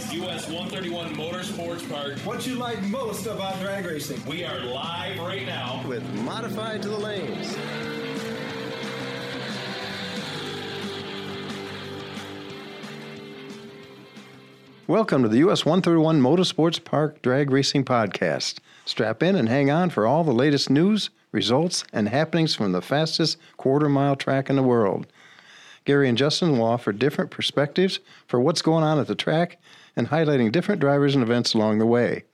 US 131 Motorsports Park. What you like most about drag racing? We are live right now. with Modified to the Lanes. Welcome to the US 131 Motorsports Park Drag Racing Podcast. Strap in and hang on for all the latest news, results, and happenings from the fastest quarter mile track in the world. Gary and Justin will offer different perspectives for what's going on at the track and highlighting different drivers and events along the way.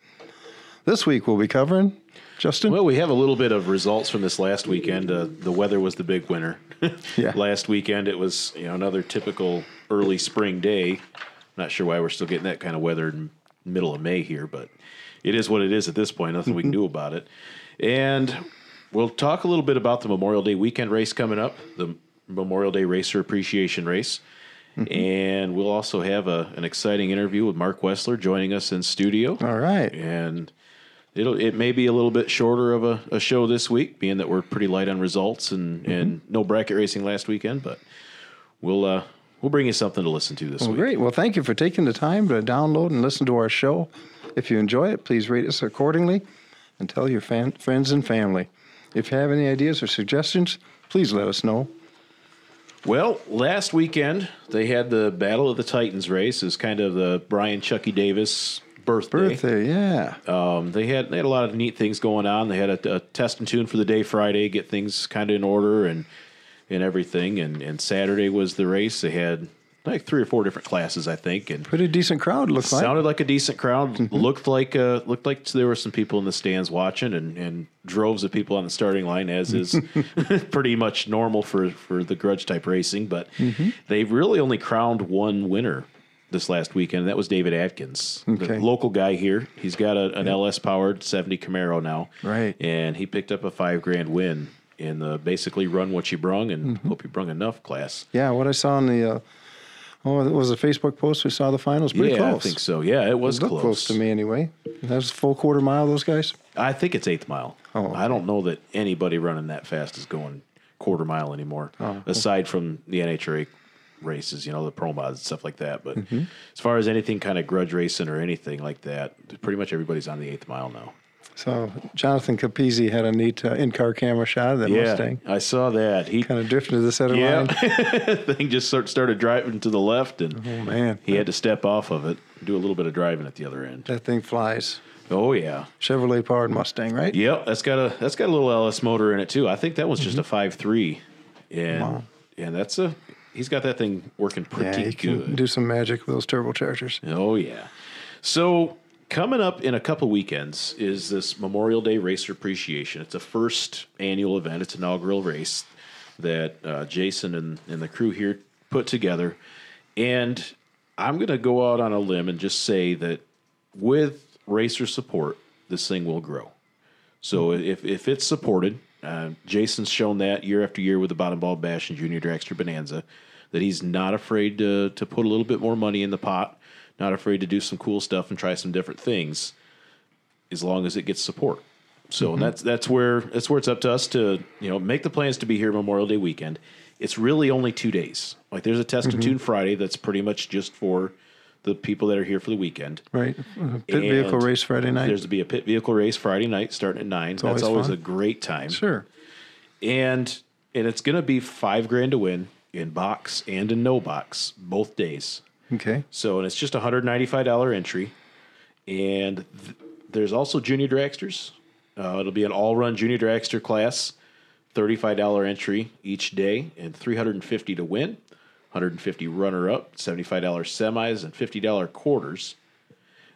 This week we'll be covering Justin. Well, we have a little bit of results from this last weekend. Uh, the weather was the big winner. Yeah. Last weekend it was you know another typical early spring day. Not sure why we're still getting that kind of weather in middle of May here, but it is what it is at this point. Nothing we can do about it. And we'll talk a little bit about the Memorial Day weekend race coming up, the Memorial Day Racer Appreciation Race. And we'll also have a, an exciting interview with Mark Wessler joining us in studio all right. and it'll it may be a little bit shorter of a, a show this week, being that we're pretty light on results and, and no bracket racing last weekend, but we'll uh, we'll bring you something to listen to this Well, week. great. Well, thank you for taking the time to download and listen to our show. If you enjoy it, please rate us accordingly and tell your fan, friends and family. If you have any ideas or suggestions, please let us know. Well, last weekend they had the Battle of the Titans race as kind of the Brian Chucky Davis birthday. Birthday, yeah. Um, they had they had a lot of neat things going on. They had a, a test and tune for the day Friday, get things kind of in order and and everything. And and Saturday was the race. They had like three or four different classes, I think, and Pretty decent crowd, looks like. Sounded like a decent crowd. Looked like uh, looked like there were some people in the stands watching, and, and droves of people on the starting line, as is pretty much normal for for the grudge type racing. But they really only crowned one winner this last weekend. And that was David Atkins, Okay. the local guy here. He's got a, an LS powered seventy Camaro now, Right. And he picked up a five grand win in the basically run what you brung and hope you brung enough class. Yeah, what I saw on the, uh, oh, it was a Facebook post. We saw the finals. Pretty close. yeah, close. I think so. Yeah, it was It close. close to me anyway. That was a full quarter mile, those guys? I think it's eighth mile. Oh, I don't know that anybody running that fast is going quarter mile anymore, Oh, aside from the NHRA races, you know, the pro mods and stuff like that. But Mm-hmm. as far as anything kind of grudge racing or anything like that, pretty much everybody's on the eighth mile now. So Jonathan Capizzi had a neat uh, in-car camera shot of that Mustang. Yeah, I saw that. He Kind of drifted to the center yeah, line. thing just sort started driving to the left, and Oh, man. he had to step off of it, do a little bit of driving at the other end. That thing flies. Oh yeah, Chevrolet powered Mustang, right? Yep, that's got a that's got a little LS motor in it too. I think that was just a five three, and and that's a he's got that thing working Yeah, pretty good. can do some magic with those turbochargers. oh yeah. So coming up in a couple weekends is this Memorial Day Racer Appreciation. It's a first annual event. It's an inaugural race that uh, Jason and, and the crew here put together, and I'm going to go out on a limb and just say that with racer support, this thing will grow. So if if it's supported, uh, Jason's shown that year after year with the bottom ball bash and Junior Dragster Bonanza, that he's not afraid to to put a little bit more money in the pot, not afraid to do some cool stuff and try some different things, as long as it gets support. So and that's that's where that's where it's up to us to you know make the plans to be here Memorial Day weekend. It's really only two days. Like there's a test and tune Friday that's pretty much just for the people that are here for the weekend. Right. Uh, Pit vehicle race Friday night. There's to be a pit vehicle race Friday night starting at nine. That's always always a great time. Sure. And and it's gonna be five grand to win in box and in no box both days. Okay. So and it's just a hundred ninety five dollar entry, and th- there's also junior dragsters. Uh, it'll be an all run junior dragster class, thirty five dollar entry each day, and three hundred and fifty to win. 150 runner up, $75 semis, and $50 quarters.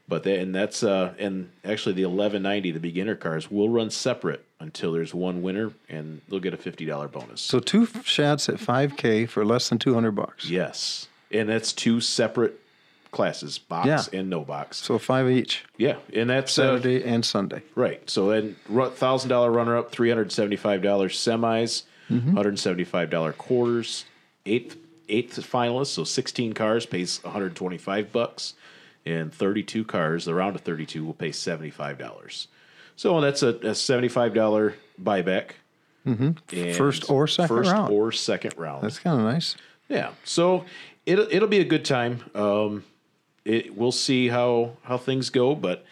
But then and that's uh and actually the 1190 the beginner cars will run separate until there's one winner and they'll get a $50 bonus. So two shots at 5K for less than 200 bucks. yes. And that's two separate classes, box Yeah. and no box. So five each, Yeah, and that's uh, Saturday and Sunday. right. So then thousand dollar runner up, three hundred seventy five dollars semis, hundred seventy five dollar quarters. Eighth eighth finalist, so sixteen cars pays one hundred twenty five bucks, and thirty two cars, the round of thirty two will pay seventy five dollars. So that's a, a seventy five dollar buyback. Mm-hmm. First or second first round. or second round. That's kind of nice. Yeah. So it'll it'll be a good time. Um, it we'll see how how things go, but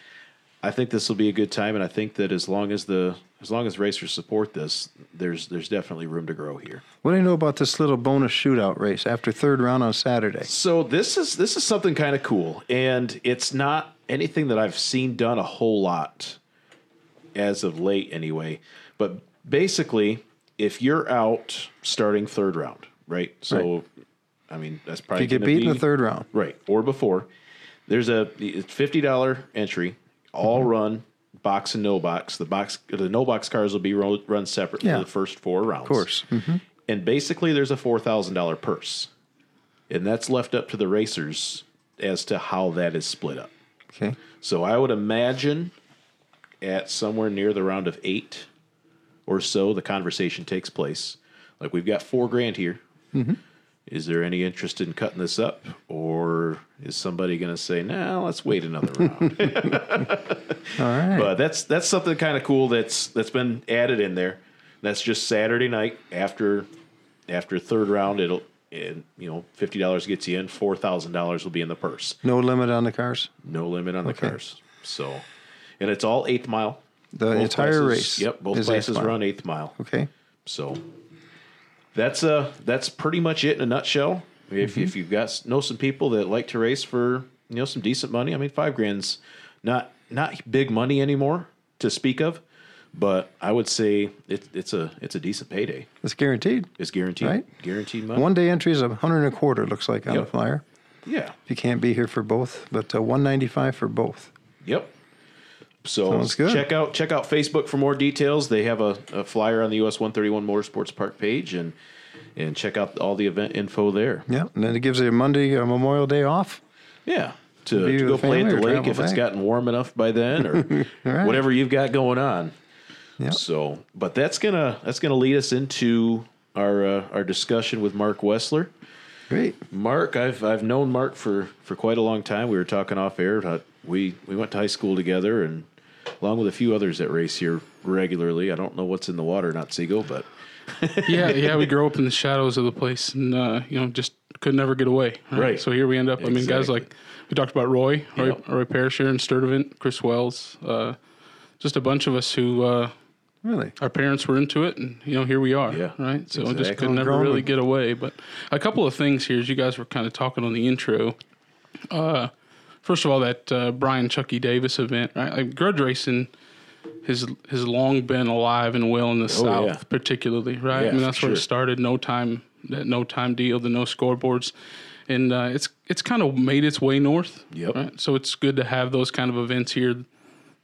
I think this will be a good time, and I think that as long as the as long as racers support this, there's there's definitely room to grow here. What do you know about this little bonus shootout race after third round on Saturday? So this is this is something kind of cool, and it's not anything that I've seen done a whole lot as of late, anyway. But basically, if you're out starting third round, right? So, Right. I mean, that's probably If you get beat in the third round, right or before. There's a fifty dollar entry, all Mm-hmm. run box and no box. The box the no box cars will be ro- run separately Yeah. the first four rounds, of course. Mm-hmm. and basically there's a four thousand dollar purse, and that's left up to the racers as to how that is split up. Okay. So I would imagine at somewhere near the round of eight or so, the conversation takes place. Like we've got four grand here. Is there any interest in cutting this up, or is somebody going to say, "Nah, let's wait another round"? All right. but that's that's something kind of cool that's that's been added in there. That's just Saturday night after after third round. It'll and you know fifty dollars gets you in. Four thousand dollars will be in the purse. no limit on the cars. No limit on the cars. So, and it's all eighth mile. The Both entire classes- race. Yep, both classes eighth run eighth mile. Okay. So that's uh that's pretty much it in a nutshell. If Mm-hmm. if you've got know some people that like to race for you know some decent money, I mean five grand's not not big money anymore to speak of, but I would say it, it's a it's a decent payday. It's guaranteed. It's guaranteed Right. guaranteed money. One day entry is a hundred and a quarter. Looks like on Yep. the flyer. yeah. If you can't be here for both, but uh, one ninety five for both. Yep. So check out check out Facebook for more details. They have a, a flyer on the US 131 Motorsports Park page and and check out all the event info there. Yeah, and then it gives you a Monday or Memorial Day off. Yeah. To, to go play at the lake if it's gotten warm enough by then or Right. whatever you've got going on. Yeah. So, but that's gonna that's gonna lead us into our uh, our discussion with Mark Wessler. Great. Mark, I've I've known Mark for, for quite a long time. We were talking off air. uh, We we went to high school together, and along with a few others that race here regularly. I don't know what's in the water, not Seagull, but yeah, yeah, we grew up in the shadows of the place, and uh, you know, just could never get away. Right. So here we end up. I mean, guys like we talked about Roy, Roy, Yep. Roy Perisher, and Sturdivant, Chris Wells, uh, just a bunch of us who uh, Really. our parents were into it, and you know, here we are. Yeah, Right. So just could never really get away. But a couple of things here, as you guys were kind of talking on the intro. Uh, first of all, that uh, Brian Chucky Davis event, right? Like grudge racing has has long been alive and well in the South, Oh, yeah. particularly, right? Yeah, I mean, that's where it started. No time, that no time deal, the no scoreboards, and uh, it's it's kind of made its way north. Yep. Right? So it's good to have those kind of events here.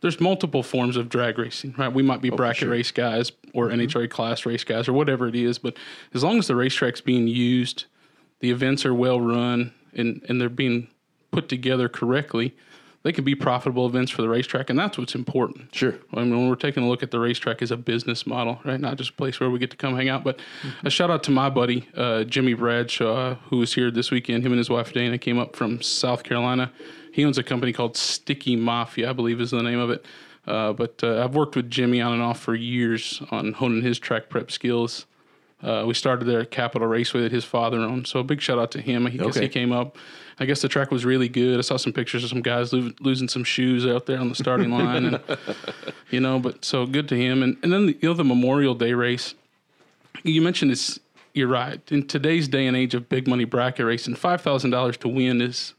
There's multiple forms of drag racing, right? We might be bracket Oh, sure. Mm-hmm. race guys or NHRA class race guys or whatever it is, but as long as the racetrack's being used, the events are well run and, and they're being put together correctly, they can be profitable events for the racetrack, and that's what's important. Sure. I mean, when we're taking a look at the racetrack as a business model, right? Not just a place where we get to come hang out. But a shout out to my buddy, uh, Jimmy Bradshaw, who was here this weekend. Him and his wife Dana came up from South Carolina. He owns a company called Sticky Mafia, I believe is the name of it. Uh, but uh, I've worked with Jimmy on and off for years on honing his track prep skills. Uh, we started there at Capital Raceway that his father owned. So a big shout out to him. He, guess Okay. he came up. I guess the track was really good. I saw some pictures of some guys lo- losing some shoes out there on the starting line, and you know. But so good to him. And and then the, you know the Memorial Day race. You mentioned this. You're right. In today's day and age of big money bracket racing, five thousand dollars to win is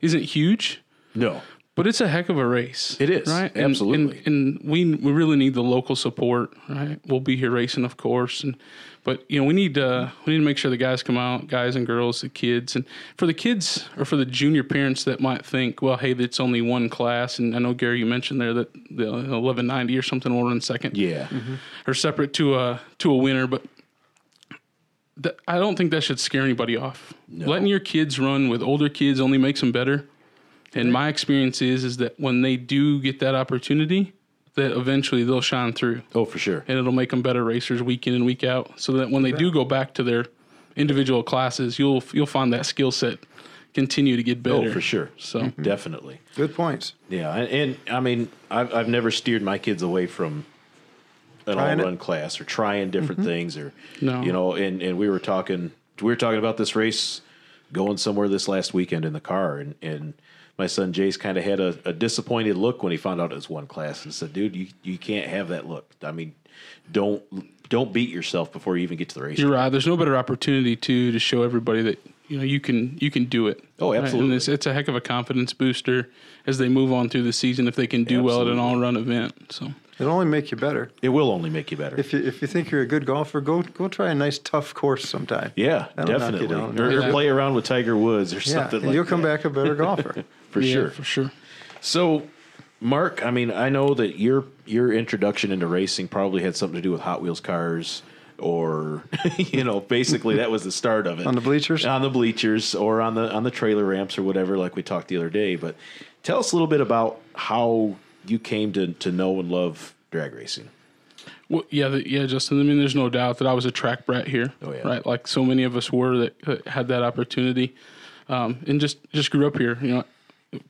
isn't huge No. But it's a heck of a race. It is, right? And- absolutely. And, and, we we really need the local support, right? We'll be here racing, of course, and but you know we need uh, we need to make sure the guys come out, guys and girls, the kids, and for the kids or for the junior parents that might think, well, hey, it's only one class, and I know Gary, you mentioned there that the eleven ninety or something will run second, Yeah. or separate to a to a winner, but. I don't think that should scare anybody off. Letting your kids run with older kids only makes them better. And my experience is is that when they do get that opportunity, that eventually they'll shine through, Oh, for sure. and it'll make them better racers week in and week out. So that when they do go back to their individual classes, you'll you'll find that skill set continue to get oh, better. Oh, for sure. So mm-hmm. Definitely. Good points. Yeah, and, and I mean, I've I've never steered my kids away from an all it. run class or trying different mm-hmm. things or No. you know, and and we were talking we were talking about this race going somewhere this last weekend in the car, and and my son Jace kind of had a, a disappointed look when he found out it was one class, and said, "Dude, you you can't have that look. I mean, don't don't beat yourself before you even get to the race." You're right. There's no better opportunity to to show everybody that you know you can you can do it. Oh, Right? absolutely. And it's, it's a heck of a confidence booster as they move on through the season if they can do well at an all run event. So It'll only make you better. It will only make you better. If you if you think you're a good golfer, go go try a nice tough course sometime. yeah, That'll definitely. Or, or play around with Tiger Woods or Yeah, something and like you'll come that. back a better golfer. for yeah, sure. for sure. So, Mark, I mean, I know that your your introduction into racing probably had something to do with Hot Wheels cars, or you know, basically that was the start of it On the bleachers? on the bleachers, or on the on the trailer ramps or whatever, like we talked the other day. But tell us a little bit about how you came to to know and love drag racing. Well, yeah, the, yeah, Justin. I mean, there's no doubt that I was a track brat here, Oh, yeah. right? Like so many of us were that had that opportunity, um, and just just grew up here. You know,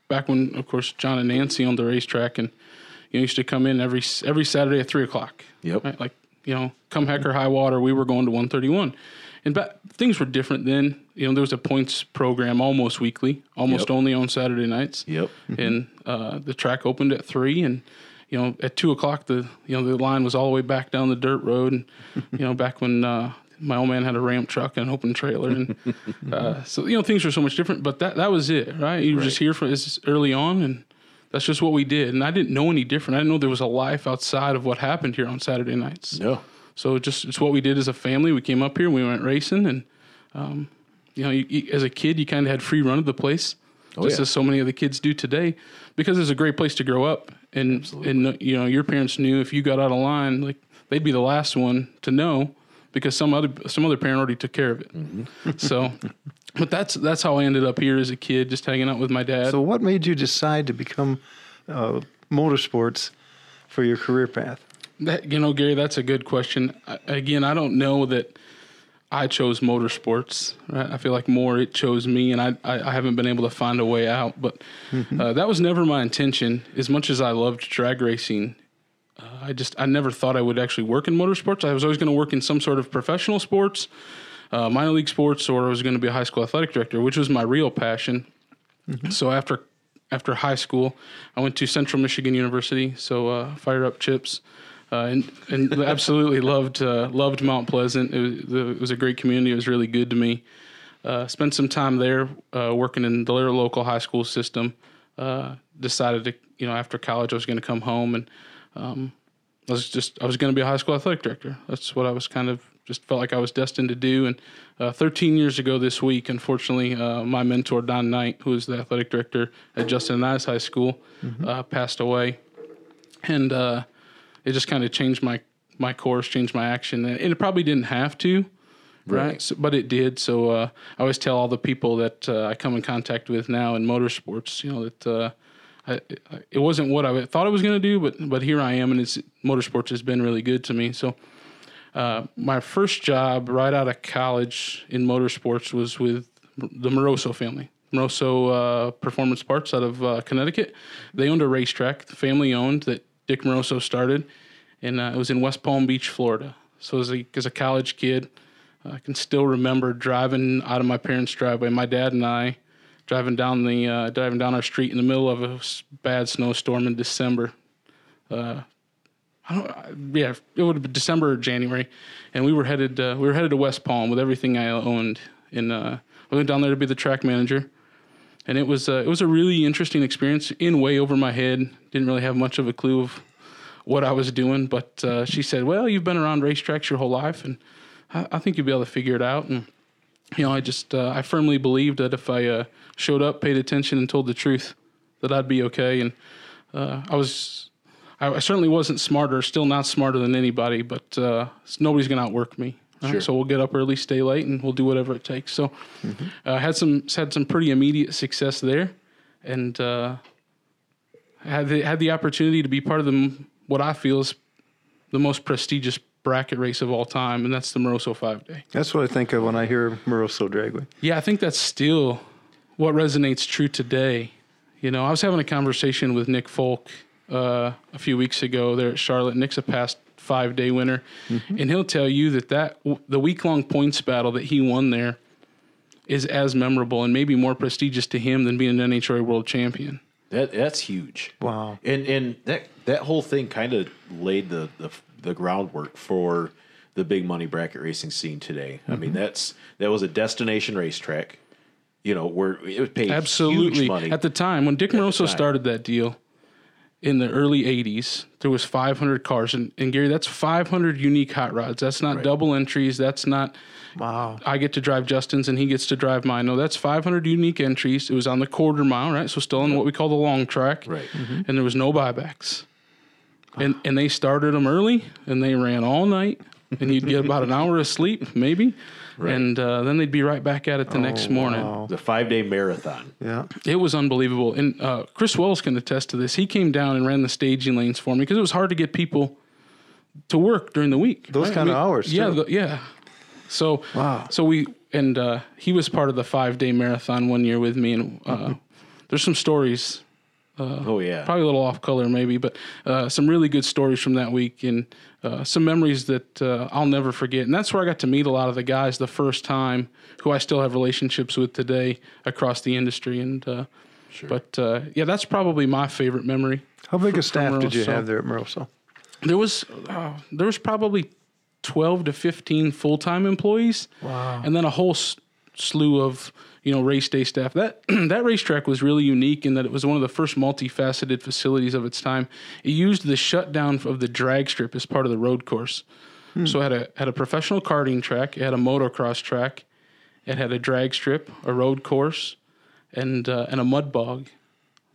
back when, of course, John and Nancy owned the racetrack, and you know, used to come in every every Saturday at three o'clock. Yep. Right? Like you know, come heck or high water, we were going to 131, and ba- things were different then. You know, there was a points program almost weekly, almost Yep. only on Saturday nights Yep. and uh, the track opened at three and you know at two o'clock the you know the line was all the way back down the dirt road and you know back when uh, my old man had a ramp truck and an open trailer and uh, so you know things were so much different but that that was it right you were just here for this early on and that's just what we did and I didn't know any different I didn't know there was a life outside of what happened here on Saturday nights No. so just it's what we did as a family. We came up here, we went racing, and um, you know, you, you, as a kid, you kind of had free run of the place, just Oh, yeah. as so many of the kids do today, because it's a great place to grow up. And and you know, your parents knew if you got out of line, like they'd be the last one to know because some other some other parent already took care of it. Mm-hmm. So, but that's that's how I ended up here as a kid, just hanging out with my dad. so, what made you decide to become uh, motorsports for your career path? That, you know, Gary, that's a good question. I, again, I don't know that I chose motorsports. Right? I feel like more it chose me, and I, I, I haven't been able to find a way out. But uh, that was never my intention. As much as I loved drag racing, uh, I just I never thought I would actually work in motorsports. I was always going to work in some sort of professional sports, uh, minor league sports, or I was going to be a high school athletic director, which was my real passion. So after after high school, I went to Central Michigan University. So uh, fired up chips, uh, and and absolutely loved uh, loved Mount Pleasant. It was, it was a great community. It was really good to me. Uh, spent some time there uh, working in the local high school system. Uh, decided to you know after college I was going to come home and um, I was just I was going to be a high school athletic director. That's what I was kind of just felt like I was destined to do. And uh, 13 years ago this week, unfortunately, uh, my mentor Don Knight, who is the athletic director at Justin and I's high school, uh, passed away, and uh, it just kind of changed my my course, changed my action, and it probably didn't have to. Right, So, but it did. So uh, I always tell all the people that uh, I come in contact with now in motorsports, you know, that uh, I, it wasn't what I thought I was going to do, but but here I am, and it's motorsports has been really good to me. So uh, my first job right out of college in motorsports was with the Moroso family. Moroso uh, Performance Parts out of uh, Connecticut. They owned a racetrack, family owned, that Dick Moroso started, and uh, it was in West Palm Beach, Florida. So as a, as a college kid, I can still remember driving out of my parents' driveway. My dad and I driving down the uh, driving down our street in the middle of a bad snowstorm in December. Uh, I don't, yeah, it would have been December or January, and we were headed uh, we were headed to West Palm with everything I owned, and uh, I went down there to be the track manager, and it was uh, it was a really interesting experience. In way over my head, didn't really have much of a clue of what I was doing, but uh, she said, "Well, you've been around racetracks your whole life, and I, I think you'll be able to figure it out." And you know, I just uh, I firmly believed that if I uh, showed up, paid attention, and told the truth, that I'd be okay. And uh, I was, I, I certainly wasn't smarter, still not smarter than anybody, but uh, nobody's gonna outwork me. right? So we'll get up early, stay late, and we'll do whatever it takes. So uh, had some had some pretty immediate success there, and uh, had the, had the opportunity to be part of the what I feel is the most prestigious bracket race of all time, and that's the Moroso Five Day. That's what I think of when I hear Moroso Dragway. Yeah, I think that's still what resonates true today. You know, I was having a conversation with Nick Folk uh, a few weeks ago there at Charlotte. Nick's a past five day winner, and he'll tell you that that the week long points battle that he won there is as memorable and maybe more prestigious to him than being an NHRA world champion. That that's huge. Wow. And and that that whole thing kind of laid the, the the groundwork for the big money bracket racing scene today. I mean, mm-hmm. that's that was a destination racetrack. You know, where it was paid Absolutely. huge money. At the time when Dick Moroso started that deal in the early 80s, there was 500 cars. And, and Gary, that's 500 unique hot rods. That's not double entries. That's not Wow. I get to drive Justin's and he gets to drive mine. No, that's 500 unique entries. It was on the quarter mile, right? So still on what we call the long track. Right. Mm-hmm. And there was no buybacks. And and they started them early and they ran all night and you'd get about an hour of sleep maybe. And uh, then they'd be right back at it the next morning. Wow. the five day marathon. Yeah. It was unbelievable. And uh, Chris Wells can attest to this. He came down and ran the staging lanes for me because it was hard to get people to work during the week. Those kind of hours, Yeah, too. the- yeah. So Wow. So we and uh, he was part of the five day marathon one year with me, and uh, there's some stories. Oh yeah. Probably a little off color, maybe, but uh, some really good stories from that week and uh, some memories that uh, I'll never forget. And that's where I got to meet a lot of the guys the first time, who I still have relationships with today across the industry. And uh, but uh, yeah, that's probably my favorite memory. How big a staff did you Moroso. have there at Moroso? There was uh, there was probably twelve to fifteen full time employees. Wow. And then a whole s- slew of you know race day staff. That that racetrack was really unique in that it was one of the first multifaceted facilities of its time. It used the shutdown of the drag strip as part of the road course. So it had a had a professional karting track. It had a motocross track. It had a drag strip, a road course, and uh, and a mud bog.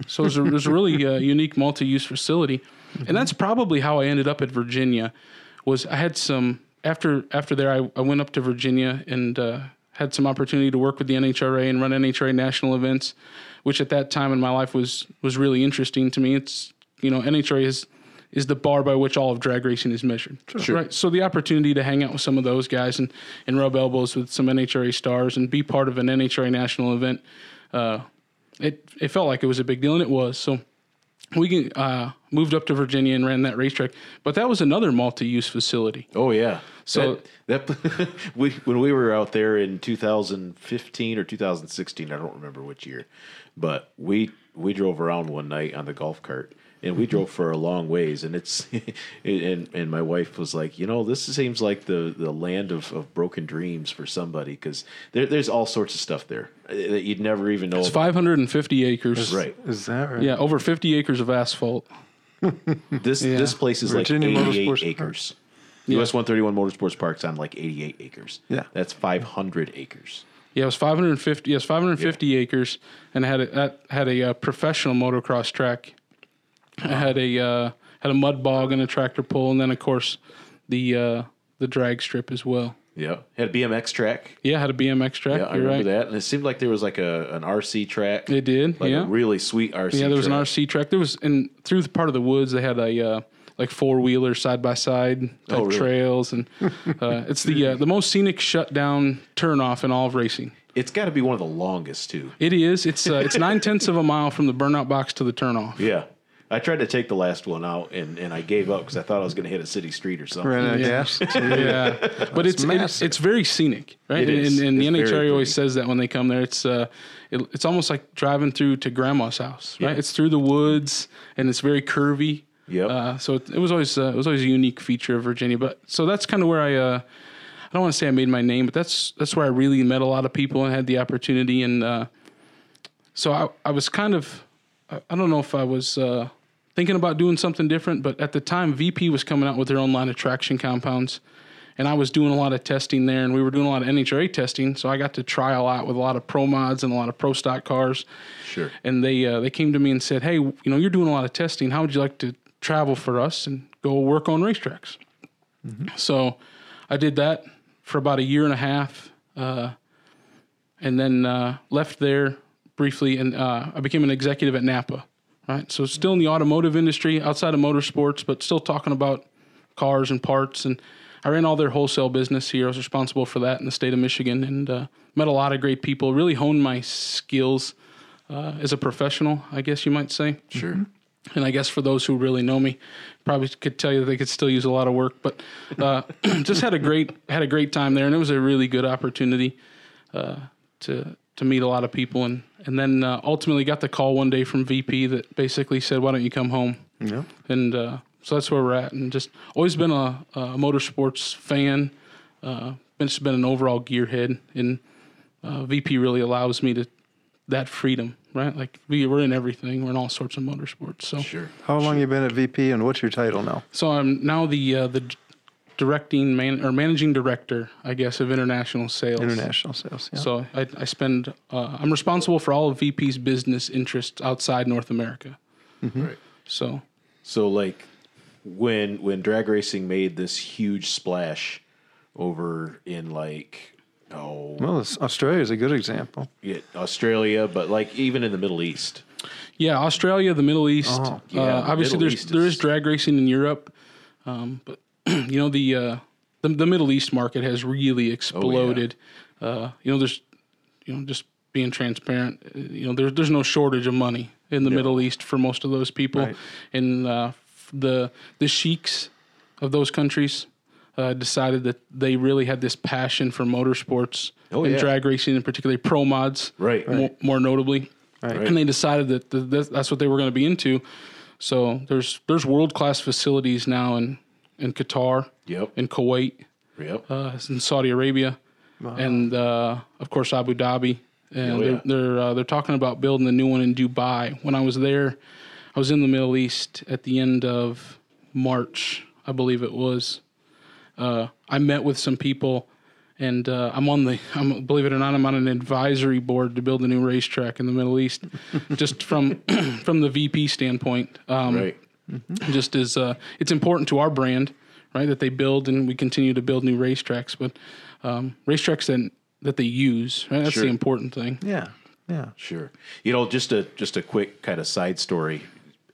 So it was a, it was a really uh, unique multi-use facility, and that's probably how I ended up at Virginia. Was I had some after after there I, I went up to Virginia and uh, had some opportunity to work with the NHRA and run NHRA national events, which at that time in my life was was really interesting to me. It's you know NHRA is is the bar by which all of drag racing is measured. Sure. Right. So the opportunity to hang out with some of those guys and, and rub elbows with some NHRA stars and be part of an NHRA national event, uh, it it felt like it was a big deal, and it was. So we uh, moved up to Virginia and ran that racetrack, but that was another multi-use facility. Oh yeah. So- that, that we when we were out there in 2015 or 2016, I don't remember which year, but we we drove around one night on the golf cart and we drove for a long ways and it's and and my wife was like, you know, this seems like the the land of, of broken dreams for somebody because there, there's all sorts of stuff there uh, that you'd never even know. It's about. 550 acres. Right. Is that right? Yeah, over 50 acres of asphalt. This Yeah. this place is Virginia like 88 Motorsports Park. acres. US 131 Motorsports Park's on like 88 acres. Yeah. That's 500 acres. Yeah, it was 550. Yes, 550 acres, and had a, had a uh, professional motocross track. It had a uh, had a mud bog and a tractor pull, and then of course the uh, the drag strip as well. Yeah. Had a BMX track. Yeah, had a BMX track. Yeah, I remember right. that. And it seemed like there was like a an RC track. It did. like yeah. a really sweet RC yeah, there was an. RC track. There was and through the part of the woods they had a uh, like four wheeler side by side Oh, trails, and uh, it's the uh, the most scenic shutdown turn off in all of racing. It's got to be one of the longest too. It is. It's uh, it's nine tenths of a mile from the burnout box to the turnoff. Yeah. I tried to take the last one out and, and I gave up because I thought I was going to hit a city street or something. Ran out Yeah. Yeah, but it's it's, massive. it's very scenic, right? It and, is. and, and the NHRA always says that when they come there, it's uh, it, it's almost like driving through to grandma's house, right? Yeah. It's through the woods and it's very curvy. Yep. Uh, so it, it was always uh, it was always a unique feature of Virginia. But so that's kind of where I uh, I don't want to say I made my name, but that's that's where I really met a lot of people and had the opportunity. And uh, so I I was kind of I I don't know if I was. Uh, Thinking about doing something different, but at the time, VP was coming out with their own line of traction compounds, and I was doing a lot of testing there, and we were doing a lot of NHRA testing. So I got to try a lot with a lot of pro mods and a lot of pro stock cars. Sure. And they uh, they came to me and said, "Hey, you know, you're doing a lot of testing. How would you like to travel for us and go work on racetracks?" So I did that for about a year and a half, uh, and then uh, left there briefly, and uh, I became an executive at Napa. Right, so still in the automotive industry, outside of motorsports, but still talking about cars and parts. And I ran all their wholesale business here. I was responsible for that in the state of Michigan, and uh, met a lot of great people. Really honed my skills uh, as a professional, I guess you might say. Sure. And I guess for those who really know me, probably could tell you that they could still use a lot of work. But uh, just had a great had a great time there, and it was a really good opportunity uh, to to meet a lot of people, and and then uh, ultimately got the call one day from VP that basically said, "Why don't you come home?" Yeah. and uh, so that's where we're at. And just always been a, a motorsports fan. Uh, been just been an overall gearhead, and uh, VP really allows me to that freedom, right? Like we we're in everything. We're in all sorts of motorsports. So Sure. How long you been at VP and what's your title now? so I'm now the uh, the d- directing man or managing director, I guess, of international sales. International sales. Yeah. So I, I spend. Uh, I'm responsible for all of VP's business interests outside North America. Right. So So like when when drag racing made this huge splash over in like oh well, Australia is a good example. yeah, Australia, but like even in the Middle East. Yeah, Australia, the Middle East. Oh, yeah, uh, obviously, Middle there's East there is- is drag racing in Europe, um, but you know the, uh, the the Middle East market has really exploded. uh, you know, there's you know just being transparent. uh, You know, there's there's no shortage of money in the Middle East for most of those people, Right. and uh, the the sheiks of those countries. Uh, decided that they really had this passion for motorsports Oh, and yeah. drag racing, and particularly pro mods, Right. More, more notably, Right. and they decided that th- th- that's what they were going to be into. So there's there's world class facilities now in in Qatar, Yep. in Kuwait, Yep. uh, in Saudi Arabia, and uh, of course Abu Dhabi. And Oh, they're they're, uh, they're talking about building a new one in Dubai. When I was there, I was in the Middle East at the end of March, I believe it was. Uh, I met with some people, and uh, I'm on the. I'm believe it or not, I'm on an advisory board to build a new racetrack in the Middle East, just from from the VP standpoint. Um, right. Just as uh, it's important to our brand, right? That they build and we continue to build new racetracks, but um, racetracks that that they use, right? That's Sure. the important thing. Yeah. Yeah. Sure. You know, just a just a quick kind of side story.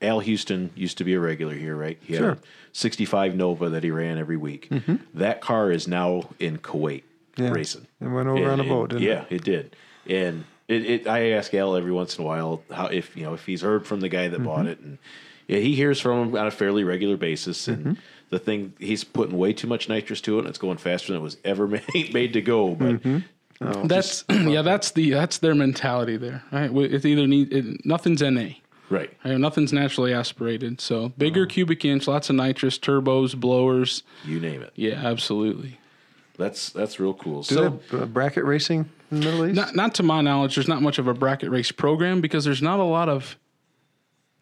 Al Houston used to be a regular here, right? He Sure. a 65 Nova that he ran every week. That car is now in Kuwait Yeah. racing. It went over on a boat, didn't it? yeah, it? did. And it, it, I ask Al every once in a while how if you know if he's heard from the guy that Mm-hmm. bought it, and yeah, he hears from him on a fairly regular basis. And Mm-hmm. the thing he's putting way too much nitrous to it, and it's going faster than it was ever made, made to go. But Mm-hmm. That's yeah, that's the that's their mentality there, right? We- It's either need it, nothing's NA. right, Right? Nothing's naturally aspirated. So bigger cubic inch, lots of nitrous, turbos, blowers. you name it. Yeah, absolutely. That's that's real cool. Do so they have uh, bracket racing in the Middle East? Not, not to my knowledge, there's not much of a bracket race program because there's not a lot of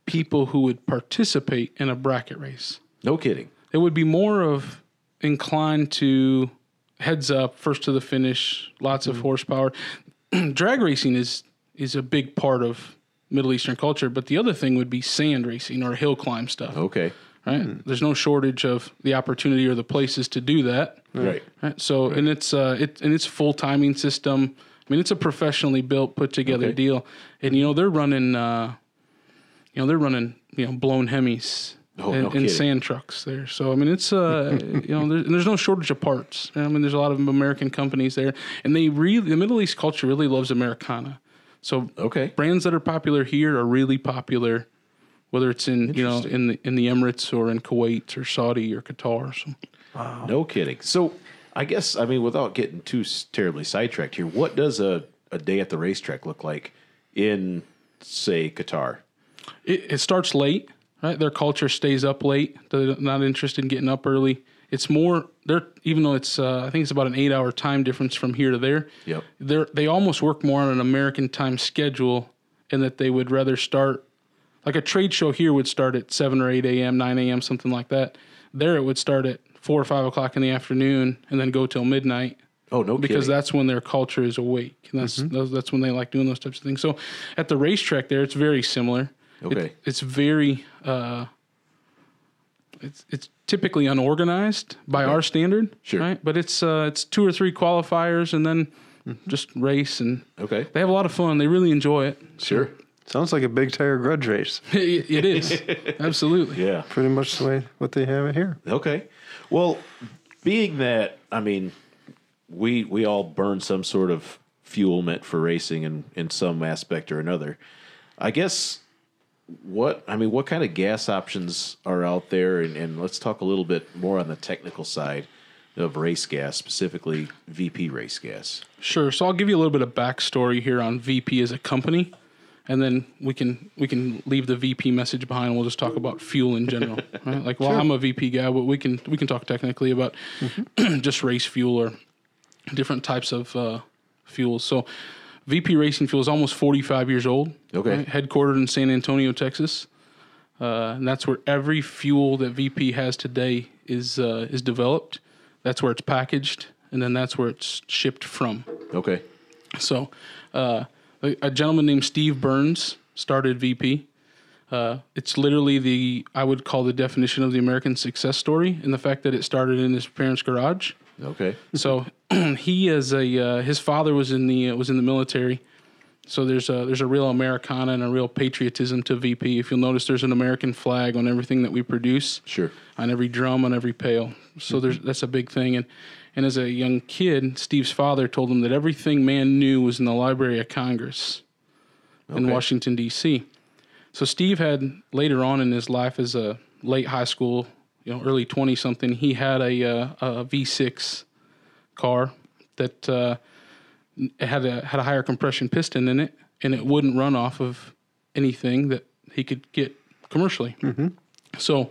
people who would participate in a bracket race. no kidding. It would be more of inclined to heads up, first to the finish, lots of horsepower. Drag racing is is a big part of Middle Eastern culture, but the other thing would be sand racing or hill climb stuff. Okay. Right? There's no shortage of the opportunity or the places to do that. Right. Right. So and it's uh it and it's full timing system. I mean it's a professionally built, put together Okay. deal. And you know they're running uh you know they're running you know blown hemis Oh, and, no and sand trucks there. So I mean it's uh you know there's, and there's no shortage of parts. I mean there's a lot of American companies there, and they really the Middle East culture really loves Americana. So Okay. brands that are popular here are really popular. Whether it's in you know in the in the Emirates or in Kuwait or Saudi or Qatar, so. No kidding. So, I guess I mean, without getting too terribly sidetracked here, what does a, a day at the racetrack look like in, say, Qatar? It, it starts late, right? Their culture stays up late. They're not interested in getting up early. It's more they're even though it's uh, I think it's about an eight hour time difference from here to there. Yep. They're they almost work more on an American time schedule, and that they would rather start like a trade show here would start at seven or eight a.m., nine a.m., something like that. There it would start at four or five o'clock in the afternoon and then go till midnight Oh, no because kidding. that's when their culture is awake and that's those, that's when they like doing those types of things so at the racetrack there it's very similar It- Okay. it's very uh it's it's typically unorganized by our standard Sure. right but it's uh it's two or three qualifiers and then just race and okay. they have a lot of fun they really enjoy it Sure. Sounds like a big tire grudge race. it, it is absolutely Yeah. Pretty much the way what they have it here. Okay. Well, being that I mean, we we all burn some sort of fuel meant for racing in in some aspect or another. I guess what I mean, what kind of gas options are out there, and, and let's talk a little bit more on the technical side of race gas, specifically VP race gas. Sure. So I'll give you a little bit of backstory here on VP as a company, and then we can we can leave the VP message behind. and We'll just talk about fuel in general, right? Like, well, I'm a VP guy, but we can we can talk technically about just race fuel or different types of uh, fuels. So VP Racing Fuel is almost 45 years old. Okay. Headquartered in San Antonio, Texas. Uh, and that's where every fuel that VP has today is uh, is developed. That's where it's packaged, and then that's where it's shipped from. Okay. So, uh, a, a gentleman named Steve Burns started VP. Uh, it's literally the I would call the definition of the American success story, and the fact that it started in his parents' garage. Okay. So he is a uh, his father was in the uh, was in the military. So there's a there's a real Americana and a real patriotism to VP. If you'll notice, there's an American flag on everything that we produce Sure. on every drum, on every pail. So there's that's a big thing. And and as a young kid, Steve's father told him that everything man knew was in the Library of Congress in Washington D.C. So Steve had later on in his life as a late high school, you know, early twenty something, he had a uh, a V6 car that uh, had a had a higher compression piston in it, and it wouldn't run off of anything that he could get commercially. So,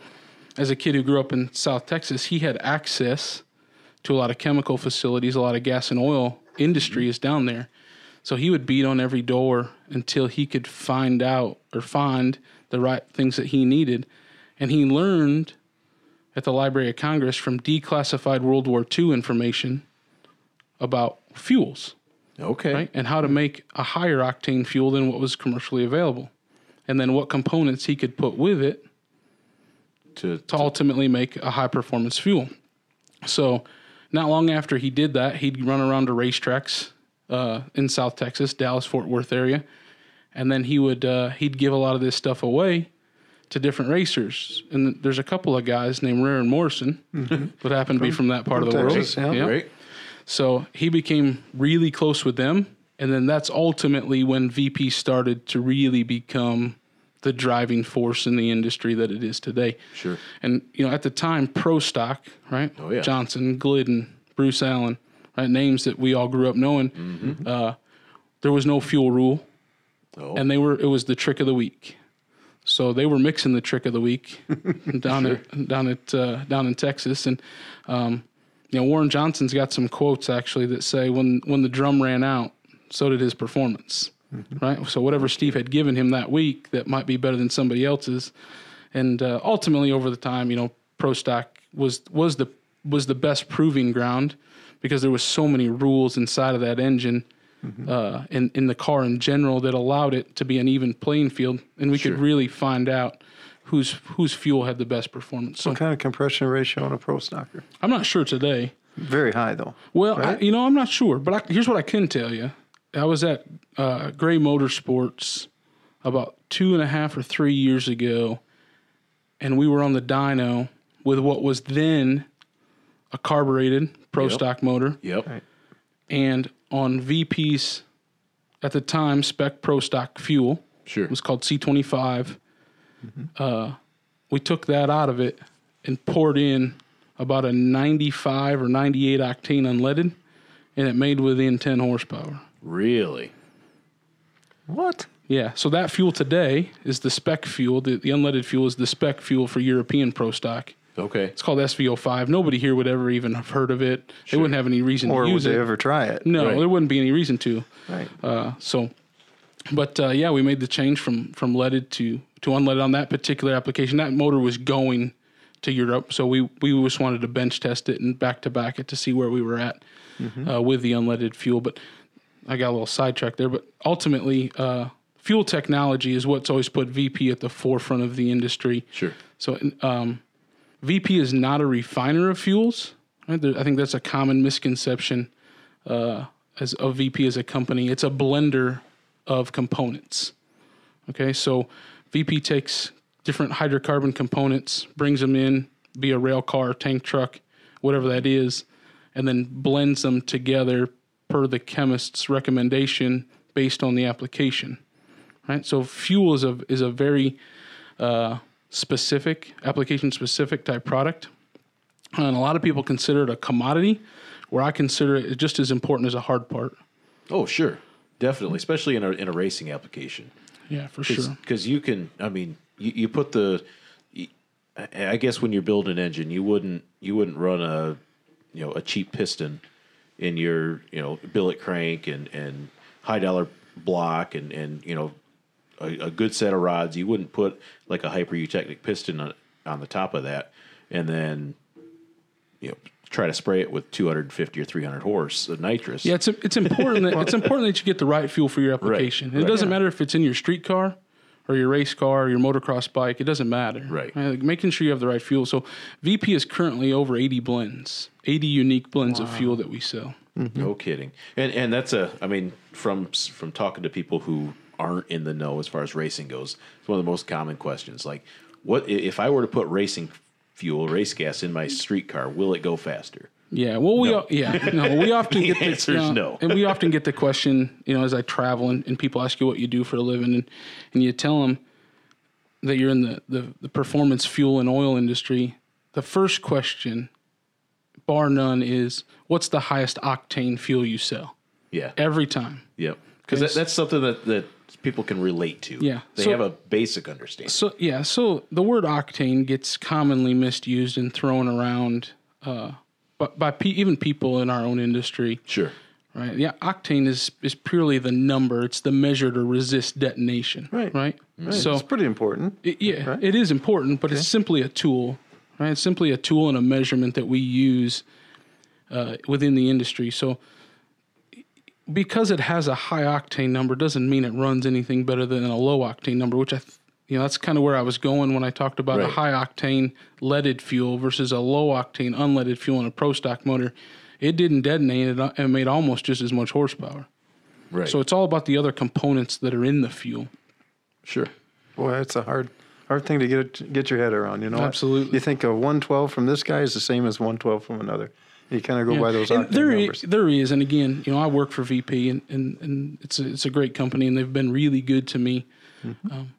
as a kid who grew up in South Texas, he had access to a lot of chemical facilities, a lot of gas and oil industry is down there. So he would beat on every door until he could find out or find the right things that he needed. And he learned at the Library of Congress from declassified World War II information about fuels Okay. right? And how to make a higher octane fuel than what was commercially available. And then what components he could put with it To, to ultimately make a high performance fuel. So, not long after he did that, he'd run around to racetracks uh, in South Texas, Dallas, Fort Worth area, and then he would uh, he'd give a lot of this stuff away to different racers. And there's a couple of guys named and Morrison that happen to be from that part of the Texas, world. yeah. Yep. Right. So he became really close with them. And then that's ultimately when VP started to really become the driving force in the industry that it is today. Sure. And, you know, at the time, Pro Stock, right? Oh, yeah. Johnson, Glidden, Bruce Allen, right? Names that we all grew up knowing. Uh, there was no fuel rule. Oh. And they were, it was the trick of the week. So they were mixing the trick of the week down at down at uh, down in Texas, and um, you know Warren Johnson's got some quotes actually that say when when the drum ran out, so did his performance, right? So whatever Steve had given him that week that might be better than somebody else's, and uh, ultimately over the time, you know, Pro Stock was was the was the best proving ground because there was so many rules inside of that engine uh, in in the car in general that allowed it to be an even playing field, and we Sure. could really find out whose whose fuel had the best performance. So What kind of compression ratio on a pro stocker? I'm not sure today. Very high though. Well, I, you know, I'm not sure, but I, here's what I can tell you. I was at uh, Gray Motorsports about two and a half or three years ago, and we were on the dyno with what was then a carbureted pro Yep. stock motor, Yep. Right. and on VP's at the time spec pro stock fuel. Sure. It was called C25. Uh, we took that out of it and poured in about a 95 or 98 octane unleaded, and it made within 10 horsepower. Really? What? Yeah, so that fuel today is the spec fuel. The, the unleaded fuel is the spec fuel for European pro stock. Okay. It's called SVO5. Nobody here would ever even have heard of it. They wouldn't have any reason Or to would use they it. ever try it? no, Right. there wouldn't be any reason to. Right. Uh, so, but uh, yeah, we made the change from from leaded to to unleaded on that particular application. That motor was going to Europe, so we we just wanted to bench test it and back to back it to see where we were at uh, with the unleaded fuel. But I got a little sidetracked there. But ultimately, uh, fuel technology is what's always put VP at the forefront of the industry. Sure. So um, VP is not a refiner of fuels. I think that's a common misconception uh, as of VP as a company. It's a blender of components. Okay, so VP takes different hydrocarbon components, brings them in, be a rail car, tank truck, whatever that is, and then blends them together per the chemist's recommendation based on the application. Right. So fuel is a is a very uh, specific application specific type product. and a lot of people consider it a commodity, where I consider it just as important as a hard part. Oh, sure, definitely, especially in a in a racing application. Yeah, for sure. because you can i mean you, you put the I guess when you're building an engine you wouldn't you wouldn't run a you know a cheap piston in your you know billet crank and and high dollar block and and you know a, a good set of rods you wouldn't put like a hyper eutectic piston on, on the top of that and then you know try to spray it with 250 or 300 horse of nitrous Yeah, it's it's important that it's important that you get the right fuel for your application. Right, it doesn't yeah. matter if it's in your street car or your race car or your motocross bike. It doesn't matter. Right. Uh, like, making sure you have the right fuel. So VP is currently over 80 blends, 80 unique blends of fuel that we sell. No mm-hmm. kidding. And and that's a I mean from from talking to people who aren't in the know as far as racing goes, it's one of the most common questions. Like, what if I were to put racing fuel, race gas in my street car? Will it go faster? Yeah. Well, we o- yeah no we often get the answer you know, no. and we often get the question you know as I travel and, and people ask you what you do for a living and and you tell them that you're in the the, the performance fuel and oil industry. The first question, bar none, is what's the highest octane fuel you sell Yeah. every time. Yep. Because that, that's something that that people can relate to. Yeah. They So- have a basic understanding. So yeah, so the word octane gets commonly misused and thrown around, uh, but by pe- even people in our own industry. Sure. Right. Yeah. Octane is is purely the number. It's the measure to resist detonation. Right. Right. So it's pretty important. it- yeah, Right. it is important, but it's simply a tool. Right. It's simply a tool and a measurement that we use uh, within the industry. So because it has a high octane number doesn't mean it runs anything better than a low octane number, which I. Th- you know that's kind of where I was going when I talked about a high octane leaded fuel versus a low octane unleaded fuel in a pro stock motor. It didn't detonate it and uh, made almost just as much horsepower. Right. So it's all about the other components that are in the fuel. sure. Boy, it's a hard hard thing to get get your head around. You know, Absolutely. You think a 112 from this guy is the same as 112 from another. You kind of go by those And there, numbers. there is, and again, you know, I work for VP, and, and, and it's a, it's a great company, and they've been really good to me. Mm-hmm. Um,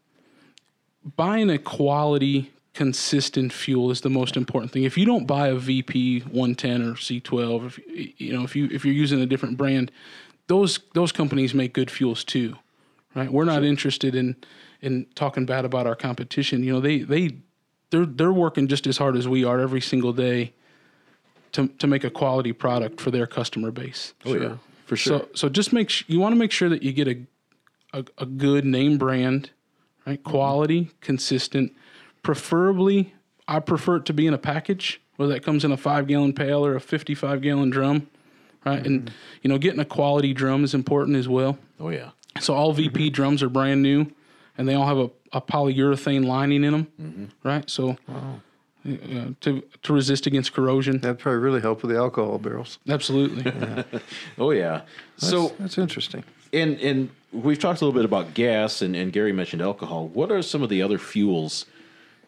buying a quality, consistent fuel is the most important thing. If you don't buy a VP 110 or C12, if you- know, if you if you're using a different brand, those those companies make good fuels too, right? We're not interested in in talking bad about our competition. You know, they they they're they're working just as hard as we are every single day to to make a quality product for their customer base. Oh yeah. For sure. So so just make sh- you want to make sure that you get a, a a good name brand, right? Mm-hmm. Quality, consistent. Preferably, I prefer it to be in a package, whether that comes in a five gallon pail or a fifty five gallon drum, right? And mm-hmm. you know, getting a quality drum is important as well. oh yeah. So all VP mm-hmm. drums are brand new, and they all have a, a polyurethane lining in them, right? So uh, to to resist against corrosion, That'd probably really help with the alcohol barrels. absolutely. Oh yeah. so That's interesting. And and we've talked a little bit about gas, and, and Gary mentioned alcohol. What are some of the other fuels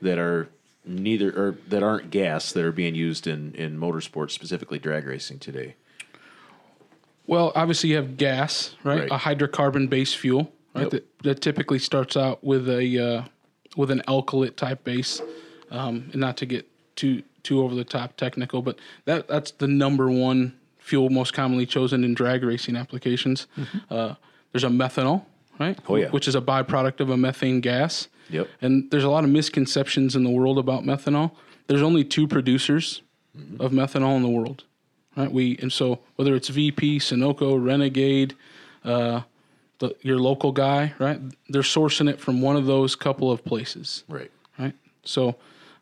that are neither or that aren't gas that are being used in in motorsports, specifically drag racing today? Well, obviously you have gas, right? Right. A hydrocarbon based fuel, right? Yep. That, that typically starts out with a uh, with an alkylate type base, um, and not to get too too over the top technical, but that that's the number one fuel most commonly chosen in drag racing applications. Uh, there's a methanol, right? Mm-hmm. Oh, yeah. which is a byproduct of a methane gas. Yep. And there's a lot of misconceptions in the world about methanol. There's only two producers Mm-hmm. of methanol in the world, right? We and so whether it's VP, Sunoco, Renegade, uh, the, your local guy, right? They're sourcing it from one of those couple of places, Right. right? So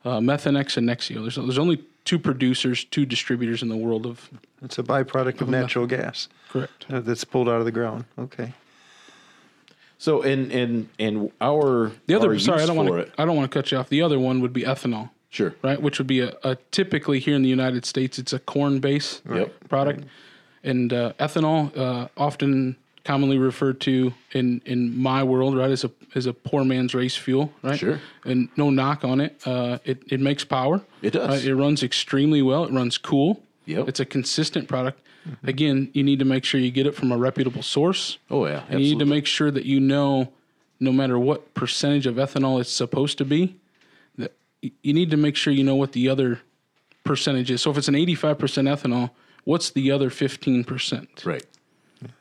uh, Methanex and Nexio. There's there's only two producers, two distributors in the world of It's a byproduct of natural gas correct. uh, that's pulled out of the ground. Okay. So in in and our The other, our sorry, I don't want to. I don't want to cut you off. The other one would be ethanol. Sure. right? Which would be a, a typically here in the United States, it's a corn base Yep. product, and uh, ethanol, uh, often commonly referred to in in my world, right, as a as a poor man's race fuel, right? Sure. And no knock on it. Uh, it it makes power. It does. right? It runs extremely well. It runs cool. Yep. It's a consistent product. Again, you need to make sure you get it from a reputable source. Oh yeah. And you need to make sure that you know, no matter what percentage of ethanol it's supposed to be, that you need to make sure you know what the other percentage is. So if it's an 85% ethanol, what's the other 15%? Right.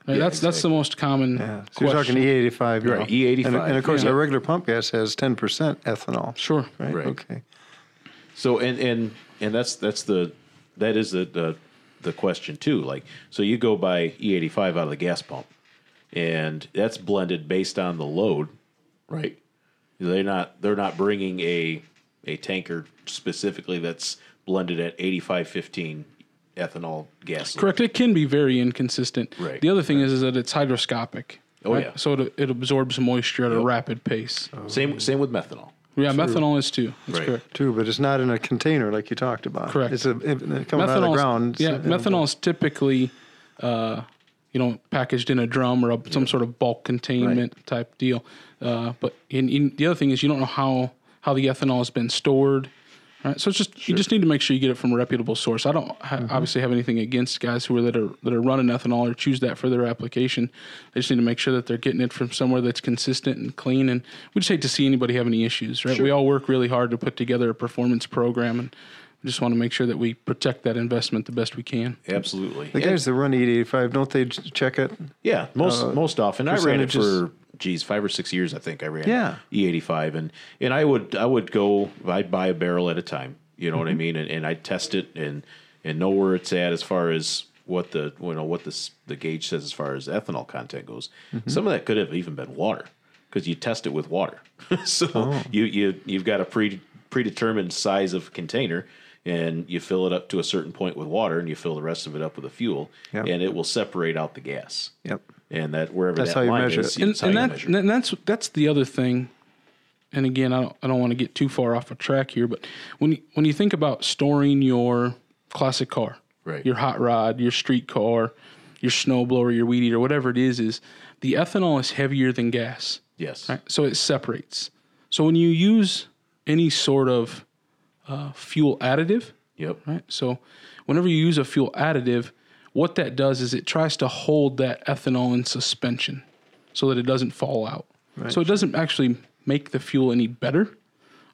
Right, that's that's the most common Yeah. So you're talking E85. Right. E85, And, and of course, yeah. our regular pump gas has 10% ethanol. Sure. Right? Right. Okay. So and and and that's that's the that is the the, the question too. Like so you go by E85 out of the gas pump, and that's blended based on the load, right? They're not they're not bringing a a tanker specifically that's blended at 8515 ethanol gas. Correct. It can be very inconsistent. Right, The other thing is, is that it's hydroscopic. Oh, yeah. So it, it absorbs moisture at a rapid pace. Same same with methanol. Yeah, methanol is too. That's Right. correct. Too, but it's not in a container like you talked about. Correct. It's a, it, coming out of the Methanol's- ground. Yeah, methanol is typically, uh, you know, packaged in a drum or a, some sort of bulk containment type deal. Uh, but in, in, the other thing is you don't know how how the ethanol has been stored. Right, so it's just you just need to make sure you get it from a reputable source. I don't ha- Mm-hmm. obviously have anything against guys who are that are that are running ethanol or choose that for their application. They just need to make sure that they're getting it from somewhere that's consistent and clean. And we just hate to see anybody have any issues. Right, we all work really hard to put together a performance program, and just want to make sure that we protect that investment the best we can. Absolutely. The And- guys that run E85, don't they check it? Yeah, most uh, most often. I ran it for geez five or six years. I think I ran Yeah. E eighty five, and and I would I would go. I'd buy a barrel at a time. You know what I mm-hmm. mean? And, and I'd test it and and know where it's at as far as what the you know what the the gauge says as far as ethanol content goes. Mm-hmm. Some of that could have even been water because you test it with water. so oh. you you you've got a pre predetermined size of container. And you fill it up to a certain point with water, and you fill the rest of it up with a fuel, Yep. and it will separate out the gas Yep. and that wherever That's that how you line measure is, it. and, it's how and you that, measure. and that's that's the other thing. And again, I don't I don't want to get too far off a track here, but when you, when you think about storing your classic car, Right. your hot rod, your street car, your snowblower, your weed eater, whatever it is, is the ethanol is heavier than gas. yes, Right? So it separates. So when you use any sort of uh, fuel additive, yep, right? So whenever you use a fuel additive, what that does is it tries to hold that ethanol in suspension so that it doesn't fall out. So it doesn't actually make the fuel any better.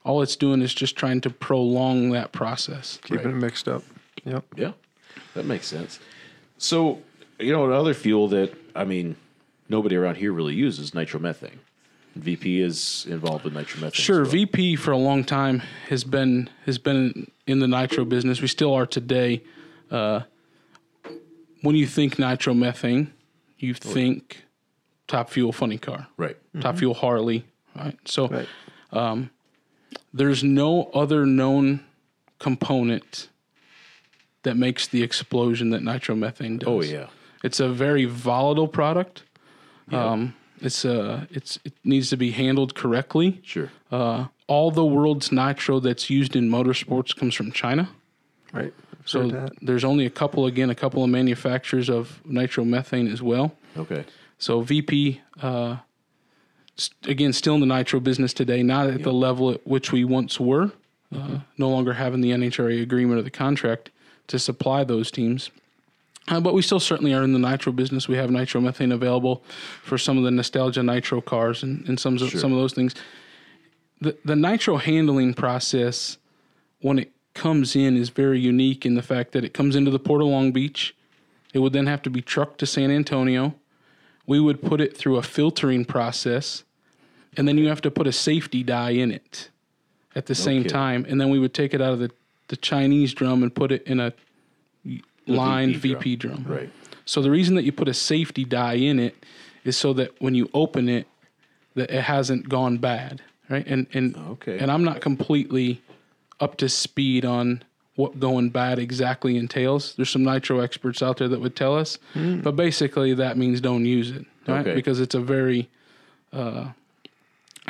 All it's doing is just trying to prolong that process. Keeping it mixed up. Yep. yeah, that makes sense. So you know another fuel that I mean nobody around here really uses nitromethane. VP is involved with nitromethane. Sure, well. VP for a long time has been has been in the nitro business. We still are today. Uh, when you think nitromethane, you think Top Fuel funny car. right? Top Fuel Harley, right? So Right. there's no other known component that makes the explosion that nitromethane does. Oh yeah, It's a very volatile product. Um, it's uh, it's it needs to be handled correctly. sure. Uh, all the world's nitro that's used in motorsports comes from China. Right. So Heard that. there's only a couple again, a couple of manufacturers of nitromethane as well. Okay, So VP, uh, st- again, still in the nitro business today, not at the level at which we once were. Uh, no longer having the NHRA agreement or the contract to supply those teams. Uh, but we still certainly are in the nitro business. We have nitromethane available for some of the nostalgia nitro cars and, and some of some of those things. The the nitro handling process when it comes in is very unique in the fact that it comes into the port of Long Beach. It would then have to be trucked to San Antonio. We would put it through a filtering process, and then you have to put a safety dye in it at the same kidding. time. And then we would take it out of the, the Chinese drum and put it in a lined VP VP, drum. right. So the reason that you put a safety dye in it is so that when you open it, that it hasn't gone bad, right? And and Okay. and I'm not completely up to speed on what going bad exactly entails. There's some nitro experts out there that would tell us, but basically that means don't use it, right? Okay. Because it's a very uh,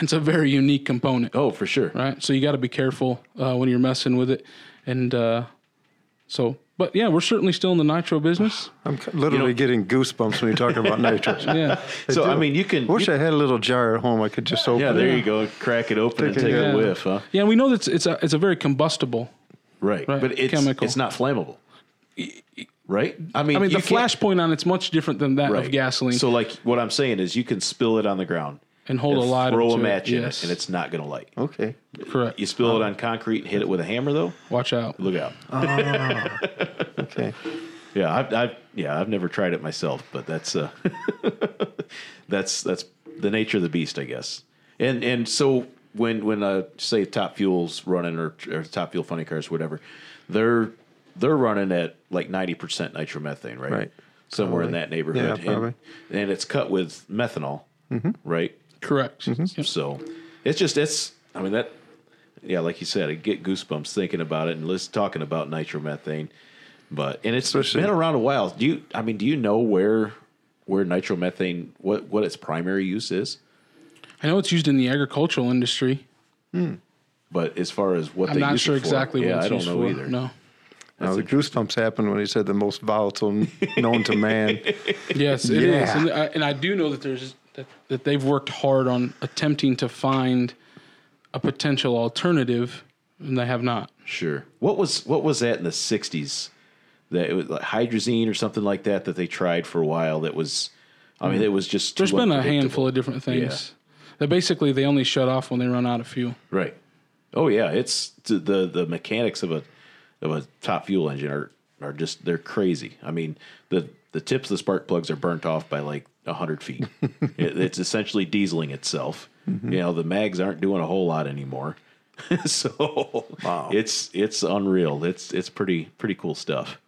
it's a very unique component Oh, for sure. right? So you got to be careful uh, when you're messing with it, and uh, so. But yeah, we're certainly still in the nitro business. I'm c- literally getting goosebumps when you're talking about nitrous. Yeah, So I do. mean, you can. Wish you- I had a little jar at home I could just open. yeah, there it. you go. Crack it open and Take a- yeah. a whiff, huh? yeah. We know that it's, it's a it's a very combustible. Right. Right, But it's chemical. it's not flammable. Right? I mean, I mean, the can't- flash point on it's much different than that right. of gasoline. So, like, what I'm saying is, you can spill it on the ground and hold and a light. throw to a it. match in Yes. it, and it's not going to light. Okay. correct. You spill it on concrete and hit it with a hammer, though. Watch out. Look out. Okay. Yeah, I've, I've yeah, I've never tried it myself, but that's uh, that's that's the nature of the beast, I guess. And and so when when uh, say Top Fuel's running or, or Top Fuel Funny Cars, whatever, they're they're running at like ninety percent nitromethane, right? Right. Somewhere in that neighborhood. Yeah, And- probably. And, it's cut with methanol, right? Correct. Mm-hmm. Yep. So it's just it's I mean that yeah, like you said, I get goosebumps thinking about it and let's talking about nitromethane. But and it's Especially- been around a while. Do you I mean, do you know where where nitromethane what what its primary use is? I know it's used in the agricultural industry. Hmm. But as far as what they're I'm they not use sure it for, exactly yeah, what it's I don't used know for. either. No. Now, the goosebumps happened when he said the most volatile known to man. Yes, it is, Yeah. and I, and I do know that there's that, that they've worked hard on attempting to find a potential alternative, and they have not. Sure. What was what was that in the '60s? That it was like hydrazine or something like that that they tried for a while. That was, I mean, it was just. There's been a handful of different things. That basically they only shut off when they run out of fuel. Right. Oh yeah, it's the the mechanics of a of a top fuel engine are are just they're crazy. I mean the the tips of the spark plugs are burnt off by like hundred feet. it, it's essentially dieseling itself. Mm-hmm. You know the mags aren't doing a whole lot anymore. so it's it's unreal. It's it's pretty pretty cool stuff.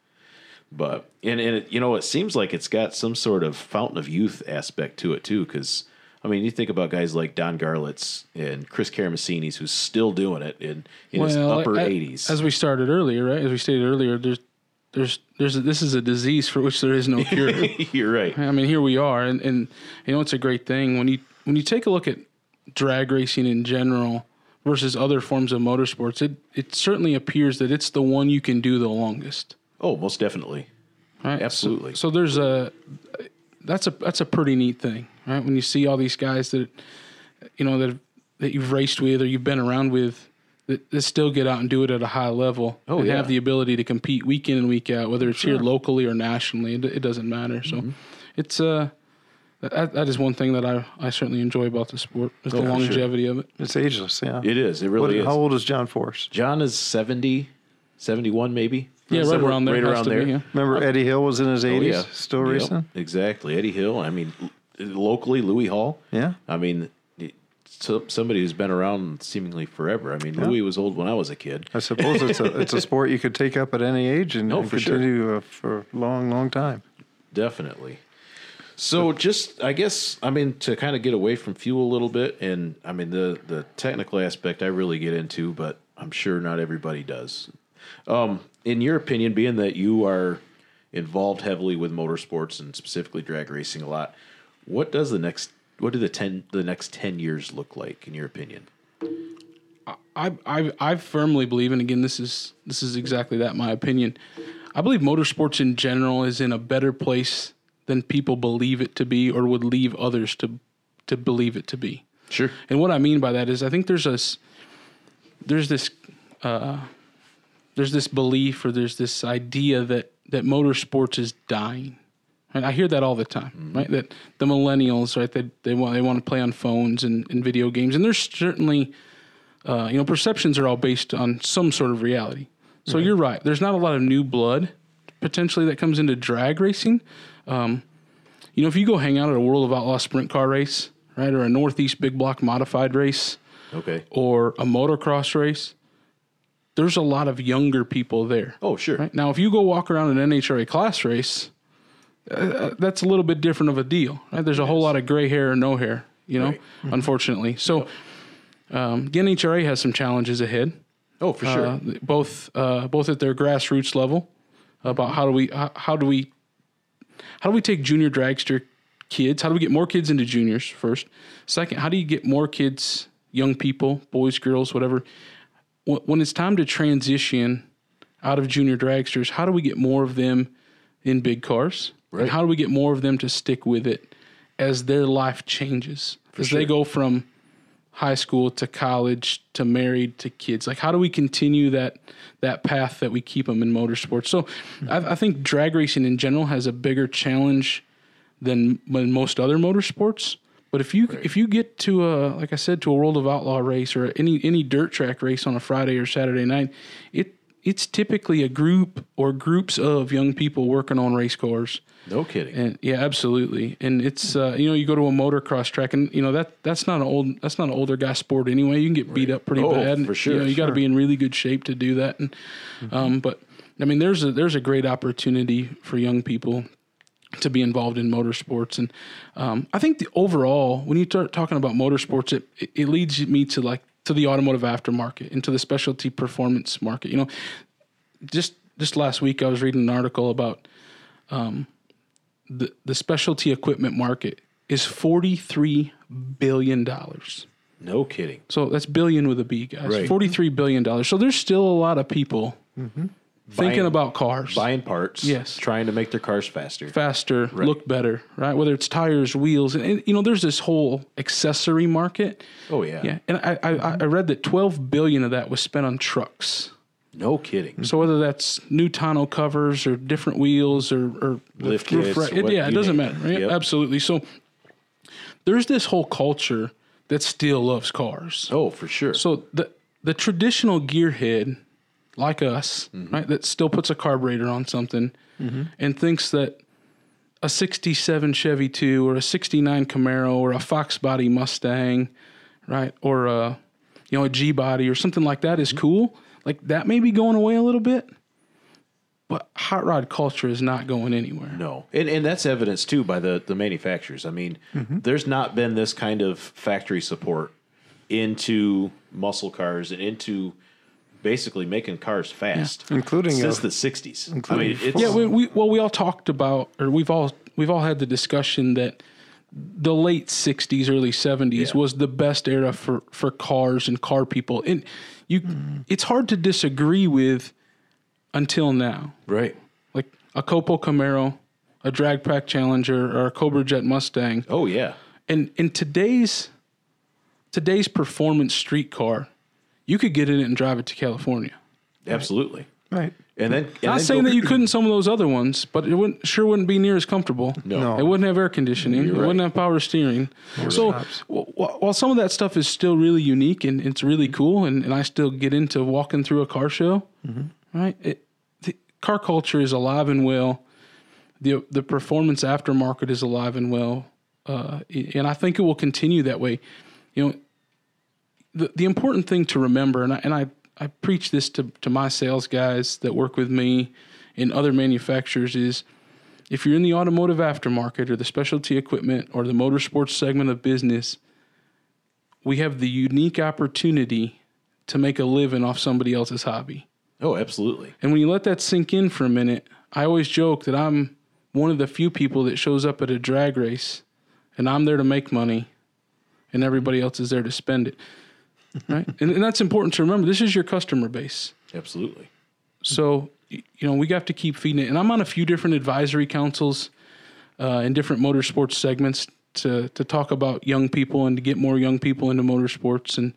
But and and it, you know it seems like it's got some sort of fountain of youth aspect to it too because I mean you think about guys like Don Garlits and Chris Karamesines who's still doing it in, in his upper a- eighties. As we started earlier, right? As we stated earlier, there's there's there's a, this is a disease for which there is no cure. You're right. I mean, here we are, and, and you know it's a great thing when you when you take a look at drag racing in general versus other forms of motorsports. It it certainly appears that it's the one you can do the longest. Oh, most definitely. Right? Absolutely. So, so there's a that's a that's a pretty neat thing, right? When you see all these guys that you know that that you've raced with or you've been around with that, that still get out and do it at a high level Oh, and yeah. have the ability to compete week in and week out, whether it's here locally or nationally. It, it doesn't matter. So Mm-hmm. it's uh that, that is one thing that I, I certainly enjoy about the sport is the Oh, for sure. longevity of it. It's ageless, yeah. It is. It really is. How old is John Force? John is 70, 71 maybe. Yeah, right Somewhere- around there. Right around to be, there. yeah. Remember Eddie Hill was in his 80s, Oh, yeah. still Yep, racing? Exactly. Eddie Hill. I mean, locally, Louis Hall. Yeah. I mean, it- so, somebody who's been around seemingly forever. I mean, Louis was old when I was a kid. I suppose it's a it's a sport you could take up at any age and, Oh, and for sure. continue uh, for a long, long time. Definitely. So just I guess I mean to kind of get away from fuel a little bit and I mean the the technical aspect I really get into but I'm sure not everybody does. Um in your opinion being that you are involved heavily with motorsports and specifically drag racing a lot, what does the next what do the 10 the next 10 years look like in your opinion? I, I I firmly believe, and again, this is this is exactly that. My opinion. I believe motorsports in general is in a better place than people believe it to be, or would leave others to to believe it to be. Sure. And what I mean by that is, I think there's a there's this uh, there's this belief or there's this idea that that motorsports is dying. And I hear that all the time, right? That the millennials, right? They they want they want to play on phones and, and video games, and there's certainly uh, you know perceptions are all based on some sort of reality. So you're right. There's not a lot of new blood potentially that comes into drag racing. Um, you know, if you go hang out at a World of Outlaw sprint car race, right, or a Northeast Big Block modified race, Okay. or a motocross race, there's a lot of younger people there. Oh, sure. Right? Now, if you go walk around an NHRA class race, uh, that's a little bit different of a deal. Right? There's a whole lot of gray hair or no hair, you know, Right. unfortunately. So um, the NHRA has some challenges ahead, Oh, for sure. uh, both uh, both at their grassroots level about how do we how, how do we how do we take junior dragster kids? How do we get more kids into juniors first? Second, how do you get more kids, young people, boys, girls, whatever? When it's time to transition out of junior dragsters, how do we get more of them in big cars? And how do we get more of them to stick with it as their life changes? As they go from high school to college to married to kids. Like how do we continue that that path that we keep them in motorsports? So I, I think drag racing in general has a bigger challenge than, than most other motorsports. But if you if you get to a like I said to a World of Outlaw race or any any dirt track race on a Friday or Saturday night, it it's typically a group or groups of young people working on race cars. No kidding. And yeah, absolutely. And it's uh, you know you go to a motocross track and you know that that's not an old that's not an older guy sport anyway. You can get beat up pretty Oh, bad. for sure, You, know, you got to be in really good shape to do that. And um, but I mean, there's a there's a great opportunity for young people to be involved in motorsports. And um, I think the overall, when you start talking about motorsports, it, it leads me to like to the automotive aftermarket, into the specialty performance market. You know, just just last week I was reading an article about um, the the specialty equipment market is forty three billion dollars. no kidding. So that's billion with a B, guys. Right. Forty three billion dollars. So there's still a lot of people thinking Buying- about cars Buying parts. Yes. Trying to make their cars faster. faster, look better, right? Whether it's tires, wheels, and, and, you know, there's this whole accessory market. Oh yeah. Yeah, and I, I I read that 12 billion of that was spent on trucks. No kidding. So whether that's new tonneau covers or different wheels or, or Lift kits, it- yeah, it doesn't matter. Right? Yep. Absolutely. So there's this whole culture that still loves cars. Oh, for sure. So the the traditional gearhead, like us, Mm-hmm. right, that still puts a carburetor on something and thinks that a '67 Chevy 2 or a '69 Camaro or a Fox Body Mustang, right, or a you know a G Body or something like that Mm-hmm. is cool. Like that may be going away a little bit, but hot rod culture is not going anywhere. No, and and that's evidenced too by the the manufacturers. I mean, there's not been this kind of factory support into muscle cars and into basically making cars fast, Including, since uh, the '60s. I mean, it's Yeah, we, we well we all talked about or we've all we've all had the discussion that the late 60s early 70s Yeah. was the best era for for cars and car people and you it's hard to disagree with until now right. like a Copo Camaro a drag pack Challenger or a Cobra Jet Mustang Oh yeah, and in today's today's performance street car you could get in it and drive it to California absolutely. Right. And then and not then saying go- that you couldn't some of those other ones, but it wouldn't sure wouldn't be near as comfortable. No. it wouldn't have air conditioning. it right. wouldn't have power steering. so wh- wh- while some of that stuff is still really unique and it's really cool, and, and I still get into walking through a car show, right? It, the car culture is alive and well. the The performance aftermarket is alive and well, uh, and I think it will continue that way. You know, the the important thing to remember, and I, and I, I preach this to, to my sales guys that work with me and other manufacturers is if you're in the automotive aftermarket or the specialty equipment or the motorsports segment of business, we have the unique opportunity to make a living off somebody else's hobby. Oh, absolutely. And when you let that sink in for a minute, I always joke that I'm one of the few people that shows up at a drag race and I'm there to make money and everybody else is there to spend it. Right? and, and that's important to remember. This is your customer base. Absolutely. So, you know, we got to keep feeding it. And I'm on a few different advisory councils uh, in different motorsports segments to, to talk about young people and to get more young people into motorsports and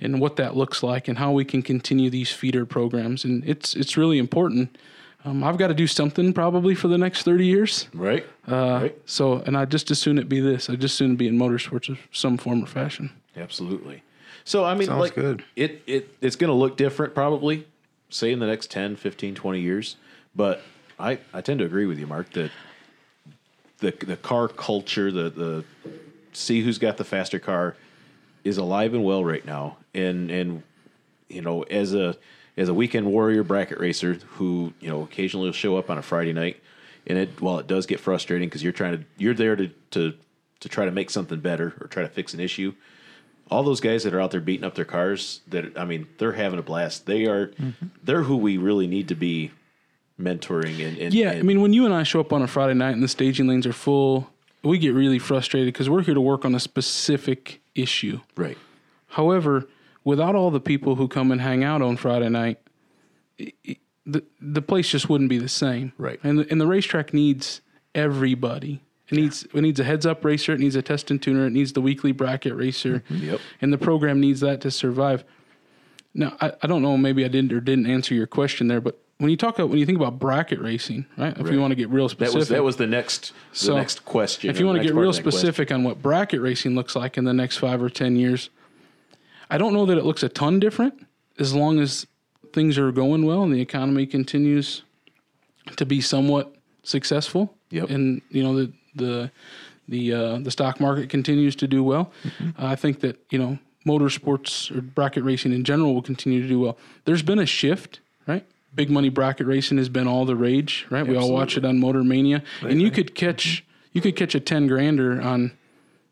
and what that looks like and how we can continue these feeder programs. And it's it's really important. Um, I've got to do something probably for the next 30 years. Right. Uh, right. So, and I just as soon it be this. I just soon be in motorsports of some form or fashion. Absolutely. So I mean, Sounds like good. it it it's going to look different probably, say in the next 10, 15, 20 years. But I I tend to agree with you, Mark, that the the car culture, the the see who's got the faster car, is alive and well right now. And and you know, as a as a weekend warrior bracket racer who you know occasionally will show up on a Friday night, and it while it does get frustrating because you're trying to you're there to to to try to make something better or try to fix an issue. All those guys that are out there beating up their cars, that I mean, they're having a blast. They are, they're who we really need to be mentoring and, and Yeah, and- I mean, when you and I show up on a Friday night and the staging lanes are full, we get really frustrated because we're here to work on a specific issue. right, However, without all the people who come and hang out on Friday night, i- i- the the place just wouldn't be the same. Right. And the, and the racetrack needs everybody. It needs it needs a heads up racer. It needs a test and tuner. It needs the weekly bracket racer. Mm-hmm, yep. And the program needs that to survive. Now, I, I don't know. Maybe I didn't or didn't answer your question there, but when you talk when you think about bracket racing, right? If Right. you want to get real That specific, was that was the next the So, next question. if you want to get real that question. specific on what bracket racing looks like in the next five or ten years, I don't know that it looks a ton different as long as things are going well and the economy continues to be somewhat successful. Yep. And you know the the the uh, the stock market continues to do well. Mm-hmm. I think that you know motorsports or bracket racing in general will continue to do well. There's been a shift, right? Big money bracket racing has been all the rage, right? We all watch it on Motor Mania, and you could catch you could catch a ten grander on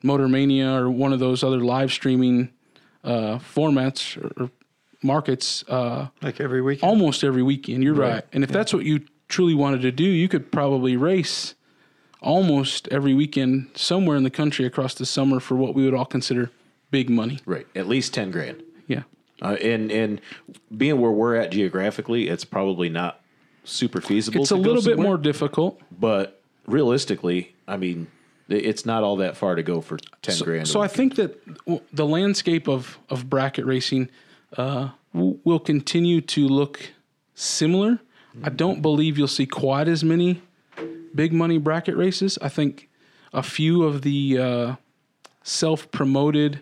Motor Mania or one of those other live streaming uh, formats or, or markets uh, Like every weekend. almost every weekend. You're right. And if that's what you truly wanted to do, you could probably race almost every weekend somewhere in the country across the summer for what we would all consider big money. right? At least ten grand. Yeah. Uh, and and being where we're at geographically, it's probably not super feasible. It's a little bit more difficult. but realistically, I mean, it's not all that far to go for ten grand. So I think that the landscape of, of bracket racing uh, will continue to look similar. I don't believe you'll see quite as many big money bracket races. I think a few of the uh, self promoted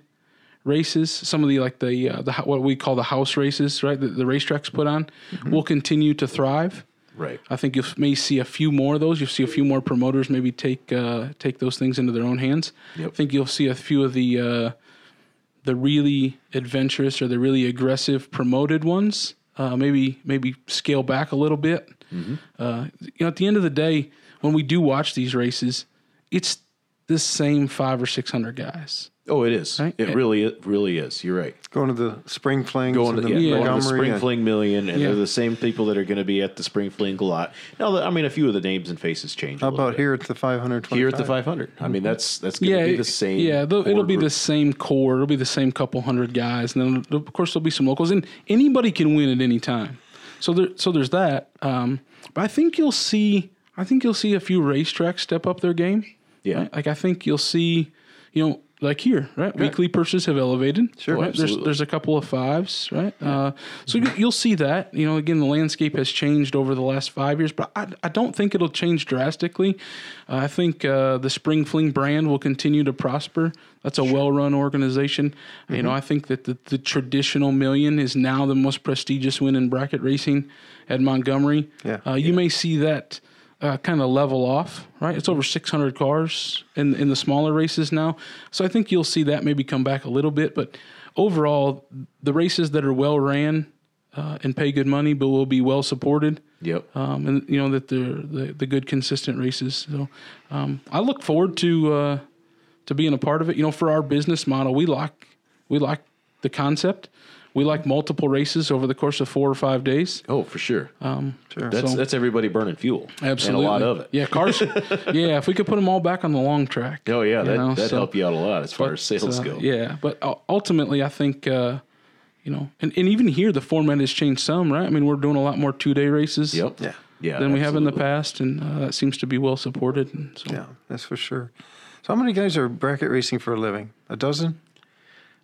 races, some of the like the uh, the what we call the house races, right? That the racetracks put on, will continue to thrive. right. I think you may see a few more of those. You'll see a few more promoters maybe take uh, take those things into their own hands. Yep. I think you'll see a few of the uh, the really adventurous or the really aggressive promoted ones uh, maybe maybe scale back a little bit. Uh, you know, at the end of the day, when we do watch these races, it's the same five or six hundred guys. Oh, it is. Right? It really, it really is. You're right. Going to the Spring Flings Going to, the, the yeah, going to the Spring and- Fling Million, and Yeah. they're the same people that are going to be at the Spring Fling Galot. Now, the- I mean, a few of the names and faces change. How little about bit. here at the 525? Here at the 500. I mean, that's that's going to yeah, be the same. Yeah, they'll- it'll core be group. the same core. It'll be the same couple hundred guys, and then of course there'll be some locals, and anybody can win at any time. So there, so there's that. Um, but I think you'll see. I think you'll see a few racetracks step up their game. Yeah. right? Like I think you'll see, you know, like here, right? Weekly purses have elevated. Sure. right? There's there's a couple of fives, right? Uh, so you, you'll see that. You know, again, the landscape has changed over the last five years, but I, I don't think it'll change drastically. Uh, I think uh, the Spring Fling brand will continue to prosper. That's a well-run organization. You Mm-hmm. know, I think that the, the traditional million is now the most prestigious win in bracket racing at Montgomery. Yeah. Uh, you may see that uh, kind of level off, right? It's over 600 cars in in the smaller races now, so I think you'll see that maybe come back a little bit. But overall, the races that are well ran uh, and pay good money, but will be well supported, Yep. um, and you know that they're the, the good consistent races. So um, I look forward to uh, to being a part of it. You know, for our business model, we like we like the concept. We like multiple races over the course of four or five days. oh, for sure. Sure. that's so- that's everybody burning fuel. Absolutely, And a lot of it. Yeah, cars. yeah, if we could put them all back on the long track. Oh yeah, that know, that so- help you out a lot as far but, as sales uh, go. Yeah, but uh, ultimately, I think uh, you know, and, and even here the format has changed some, right? I mean, we're doing a lot more two day races. Yep. Yeah. Yeah. Than we have in the past, and uh, that seems to be well supported. And so, Yeah, that's for sure. So how many guys are bracket racing for a living? A dozen?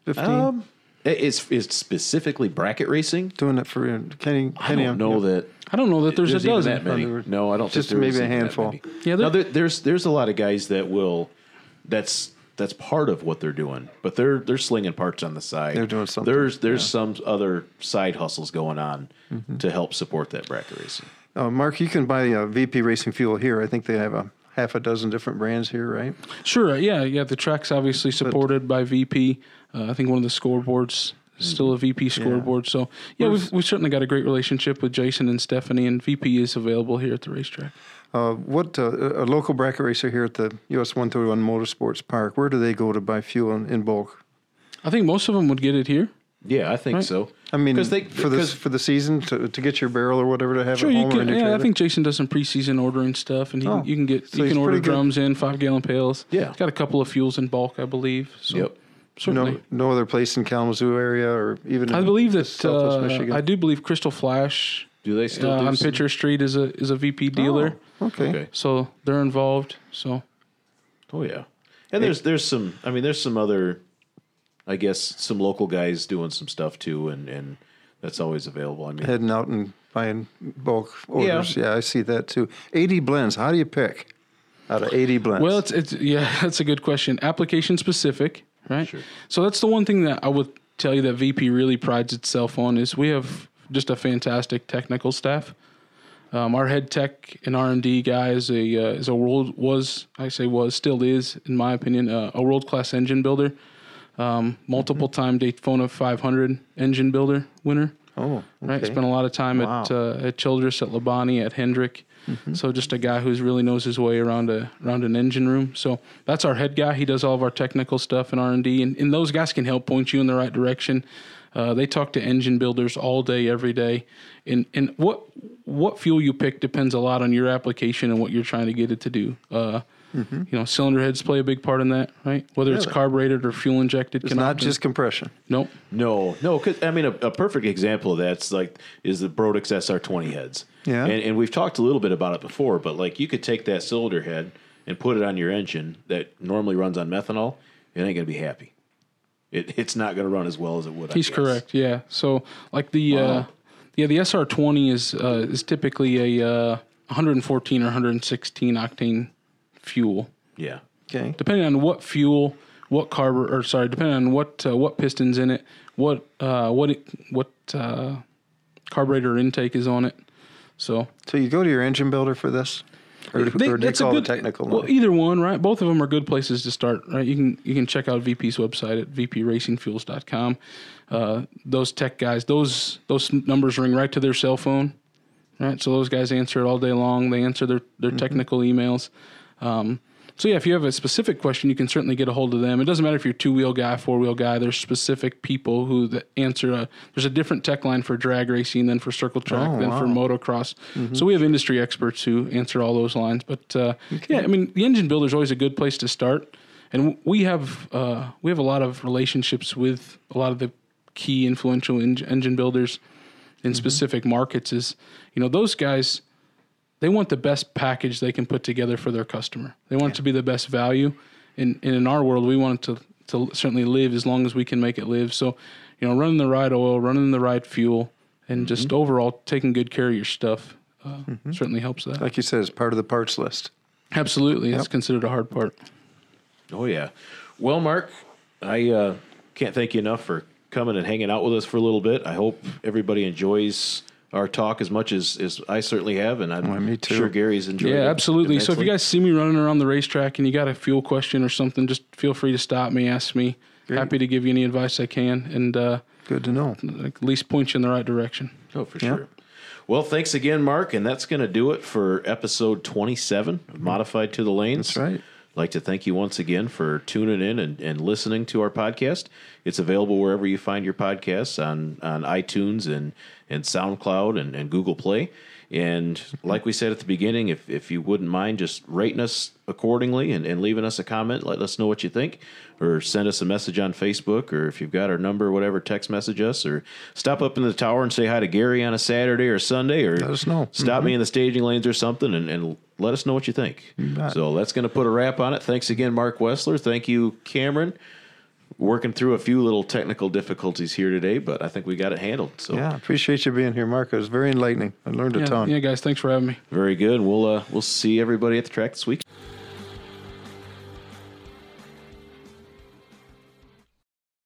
15? Um, it- it's it's specifically bracket racing. Doing it for uh, Kenny. I don't know that I don't know that there's, a dozen. that many. No, I don't. just think there maybe a handful. Yeah, now there- there, there's there's a lot of guys that will. That's that's part of what they're doing, but they're they're slinging parts on the side. They're doing something, There's there's some other side hustles going on Mm-hmm. to help support that bracket racing. Uh, Mark, you can buy uh, VP Racing Fuel here. I think they have a half a dozen different brands here, right? Sure. Yeah. Yeah. The track's obviously supported by VP. Uh, I think one of the scoreboards still a VP scoreboard. So yeah, we've, we've certainly got a great relationship with Jason and Stephanie, and VP is available here at the racetrack. Uh, what uh, a local bracket racer here at the US 131 Motorsports Park? Where do they go to buy fuel in, in bulk? I think most of them would get it here. Yeah, I think so. I mean, 'Cause they for this because- for the season to, to get your barrel or whatever to have Sure, at you home or in can. your Yeah, I think Jason does some preseason ordering stuff, and he, Oh, you can get so you can order drums in five gallon pails. Yeah. He's got a couple of fuels in bulk, I believe. So Yep. Certainly. no, no other place in Kalamazoo area or even. I in believe that Southwest uh, Michigan. I do believe Crystal Flash Do they still uh, do on some- Pitcher Street is a is a VP dealer, Okay. Okay. so they're involved. So Oh yeah, and there's there's some. I mean, there's some other. I guess some local guys doing some stuff too, and and that's always available. I mean, Heading out and buying bulk orders. Yeah. I see that too. 80 blends. How do you pick out of 80 blends? Well, it's it's yeah, that's a good question. Application specific, right? Sure. So that's the one thing that I would tell you that VP really prides itself on is we have just a fantastic technical staff. Um, our head tech and R and D guy is a uh, is a world was I say was still is in my opinion uh, a world class engine builder, um, multiple time Daytona 500 engine builder winner. Oh, Right, okay. spent a lot of time Wow. at uh, at Childress, at Labani, at Hendrick. So just a guy who's really knows his way around a around an engine room. So that's our head guy. He does all of our technical stuff in R and D, and those guys can help point you in the right direction. Uh, they talk to engine builders all day, every day, and and what what fuel you pick depends a lot on your application and what you're trying to get it to do. Uh, You know, cylinder heads play a big part in that, right? Whether it's Mm-hmm. Carbureted or fuel injected, it's can not often- just compression. nope. No, no. 'cause, I mean, a, a perfect example of that's like is the Brodix SR20 heads. Yeah. and, and we've talked a little bit about it before, but like you could take that cylinder head and put it on your engine that normally runs on methanol, it ain't gonna be happy. It, it's not gonna run as well as it would. I He's guess. correct. Yeah. So like the uh, yeah the SR20 is uh, is typically a uh, 114 or 116 octane fuel, Yeah, Okay. depending on what fuel, what carb or sorry, depending on what uh, what pistons in it, what uh, what it, what uh, carburetor intake is on it. So So you go to your engine builder for this, or, they- or do you that's a call good the technical? Well, one? either one, right? Both of them are good places to start, right? You can you can check out VP's website at vpracingfuels.com. Uh, those tech guys, those those numbers ring right to their cell phone, right? So those guys answer it all day long. They answer their their technical emails. Um, so yeah, if you have a specific question, you can certainly get a hold of them. It doesn't matter if you're two wheel guy, four wheel guy. There's specific people who that answer. A, there's a different tech line for drag racing than for circle track Oh, than for wow. motocross. So we have industry experts who answer all those lines. But uh, yeah, I mean, the engine builder is always a good place to start, and we have uh, we have a lot of relationships with a lot of the key influential en- engine builders in specific markets. Is you know those guys they want the best package they can put together for their customer. They want it to be the best value. And, and in our world, we want it to, to certainly live as long as we can make it live. So, you know, running the right oil, running the right fuel, and just overall taking good care of your stuff uh, certainly helps that. like you said, it's part of the parts list. Absolutely. It's considered a hard part. Oh yeah. Well, Mark, I uh, can't thank you enough for coming and hanging out with us for a little bit. I hope everybody enjoys our talk as much as, as I certainly have, and I'm Well, sure Gary's enjoyed it. Yeah, absolutely. So if you guys see me running around the racetrack and you got a fuel question or something, just feel free to stop me, ask me. Happy to give you any advice I can, and uh, Good to know. at least point you in the right direction. Oh, for Yeah. sure. Well, thanks again, Mark, and that's going to do it for episode 27 of Modified to the Lanes. That's right. I'd like to thank you once again for tuning in and, and listening to our podcast. It's available wherever you find your podcasts on, on iTunes and, and SoundCloud and, and Google Play. And like we said at the beginning, if, if you wouldn't mind just rating us accordingly and, and leaving us a comment, let us know what you think, or send us a message on Facebook, or if you've got our number, whatever, text message us, or stop up in the tower and say hi to Gary on a Saturday or Sunday, or Let us know. stop me mm-hmm. in the staging lanes or something and, and let us know what you think. bet. So that's going to put a wrap on it. Thanks again, Mark Wessler. Thank you, Cameron. Working through a few little technical difficulties here today, but I think we got it handled. So Yeah, appreciate you being here, Mark. It was very enlightening. I learned a ton. yeah, guys, thanks for having me. very good. We'll uh, we'll see everybody at the track this week.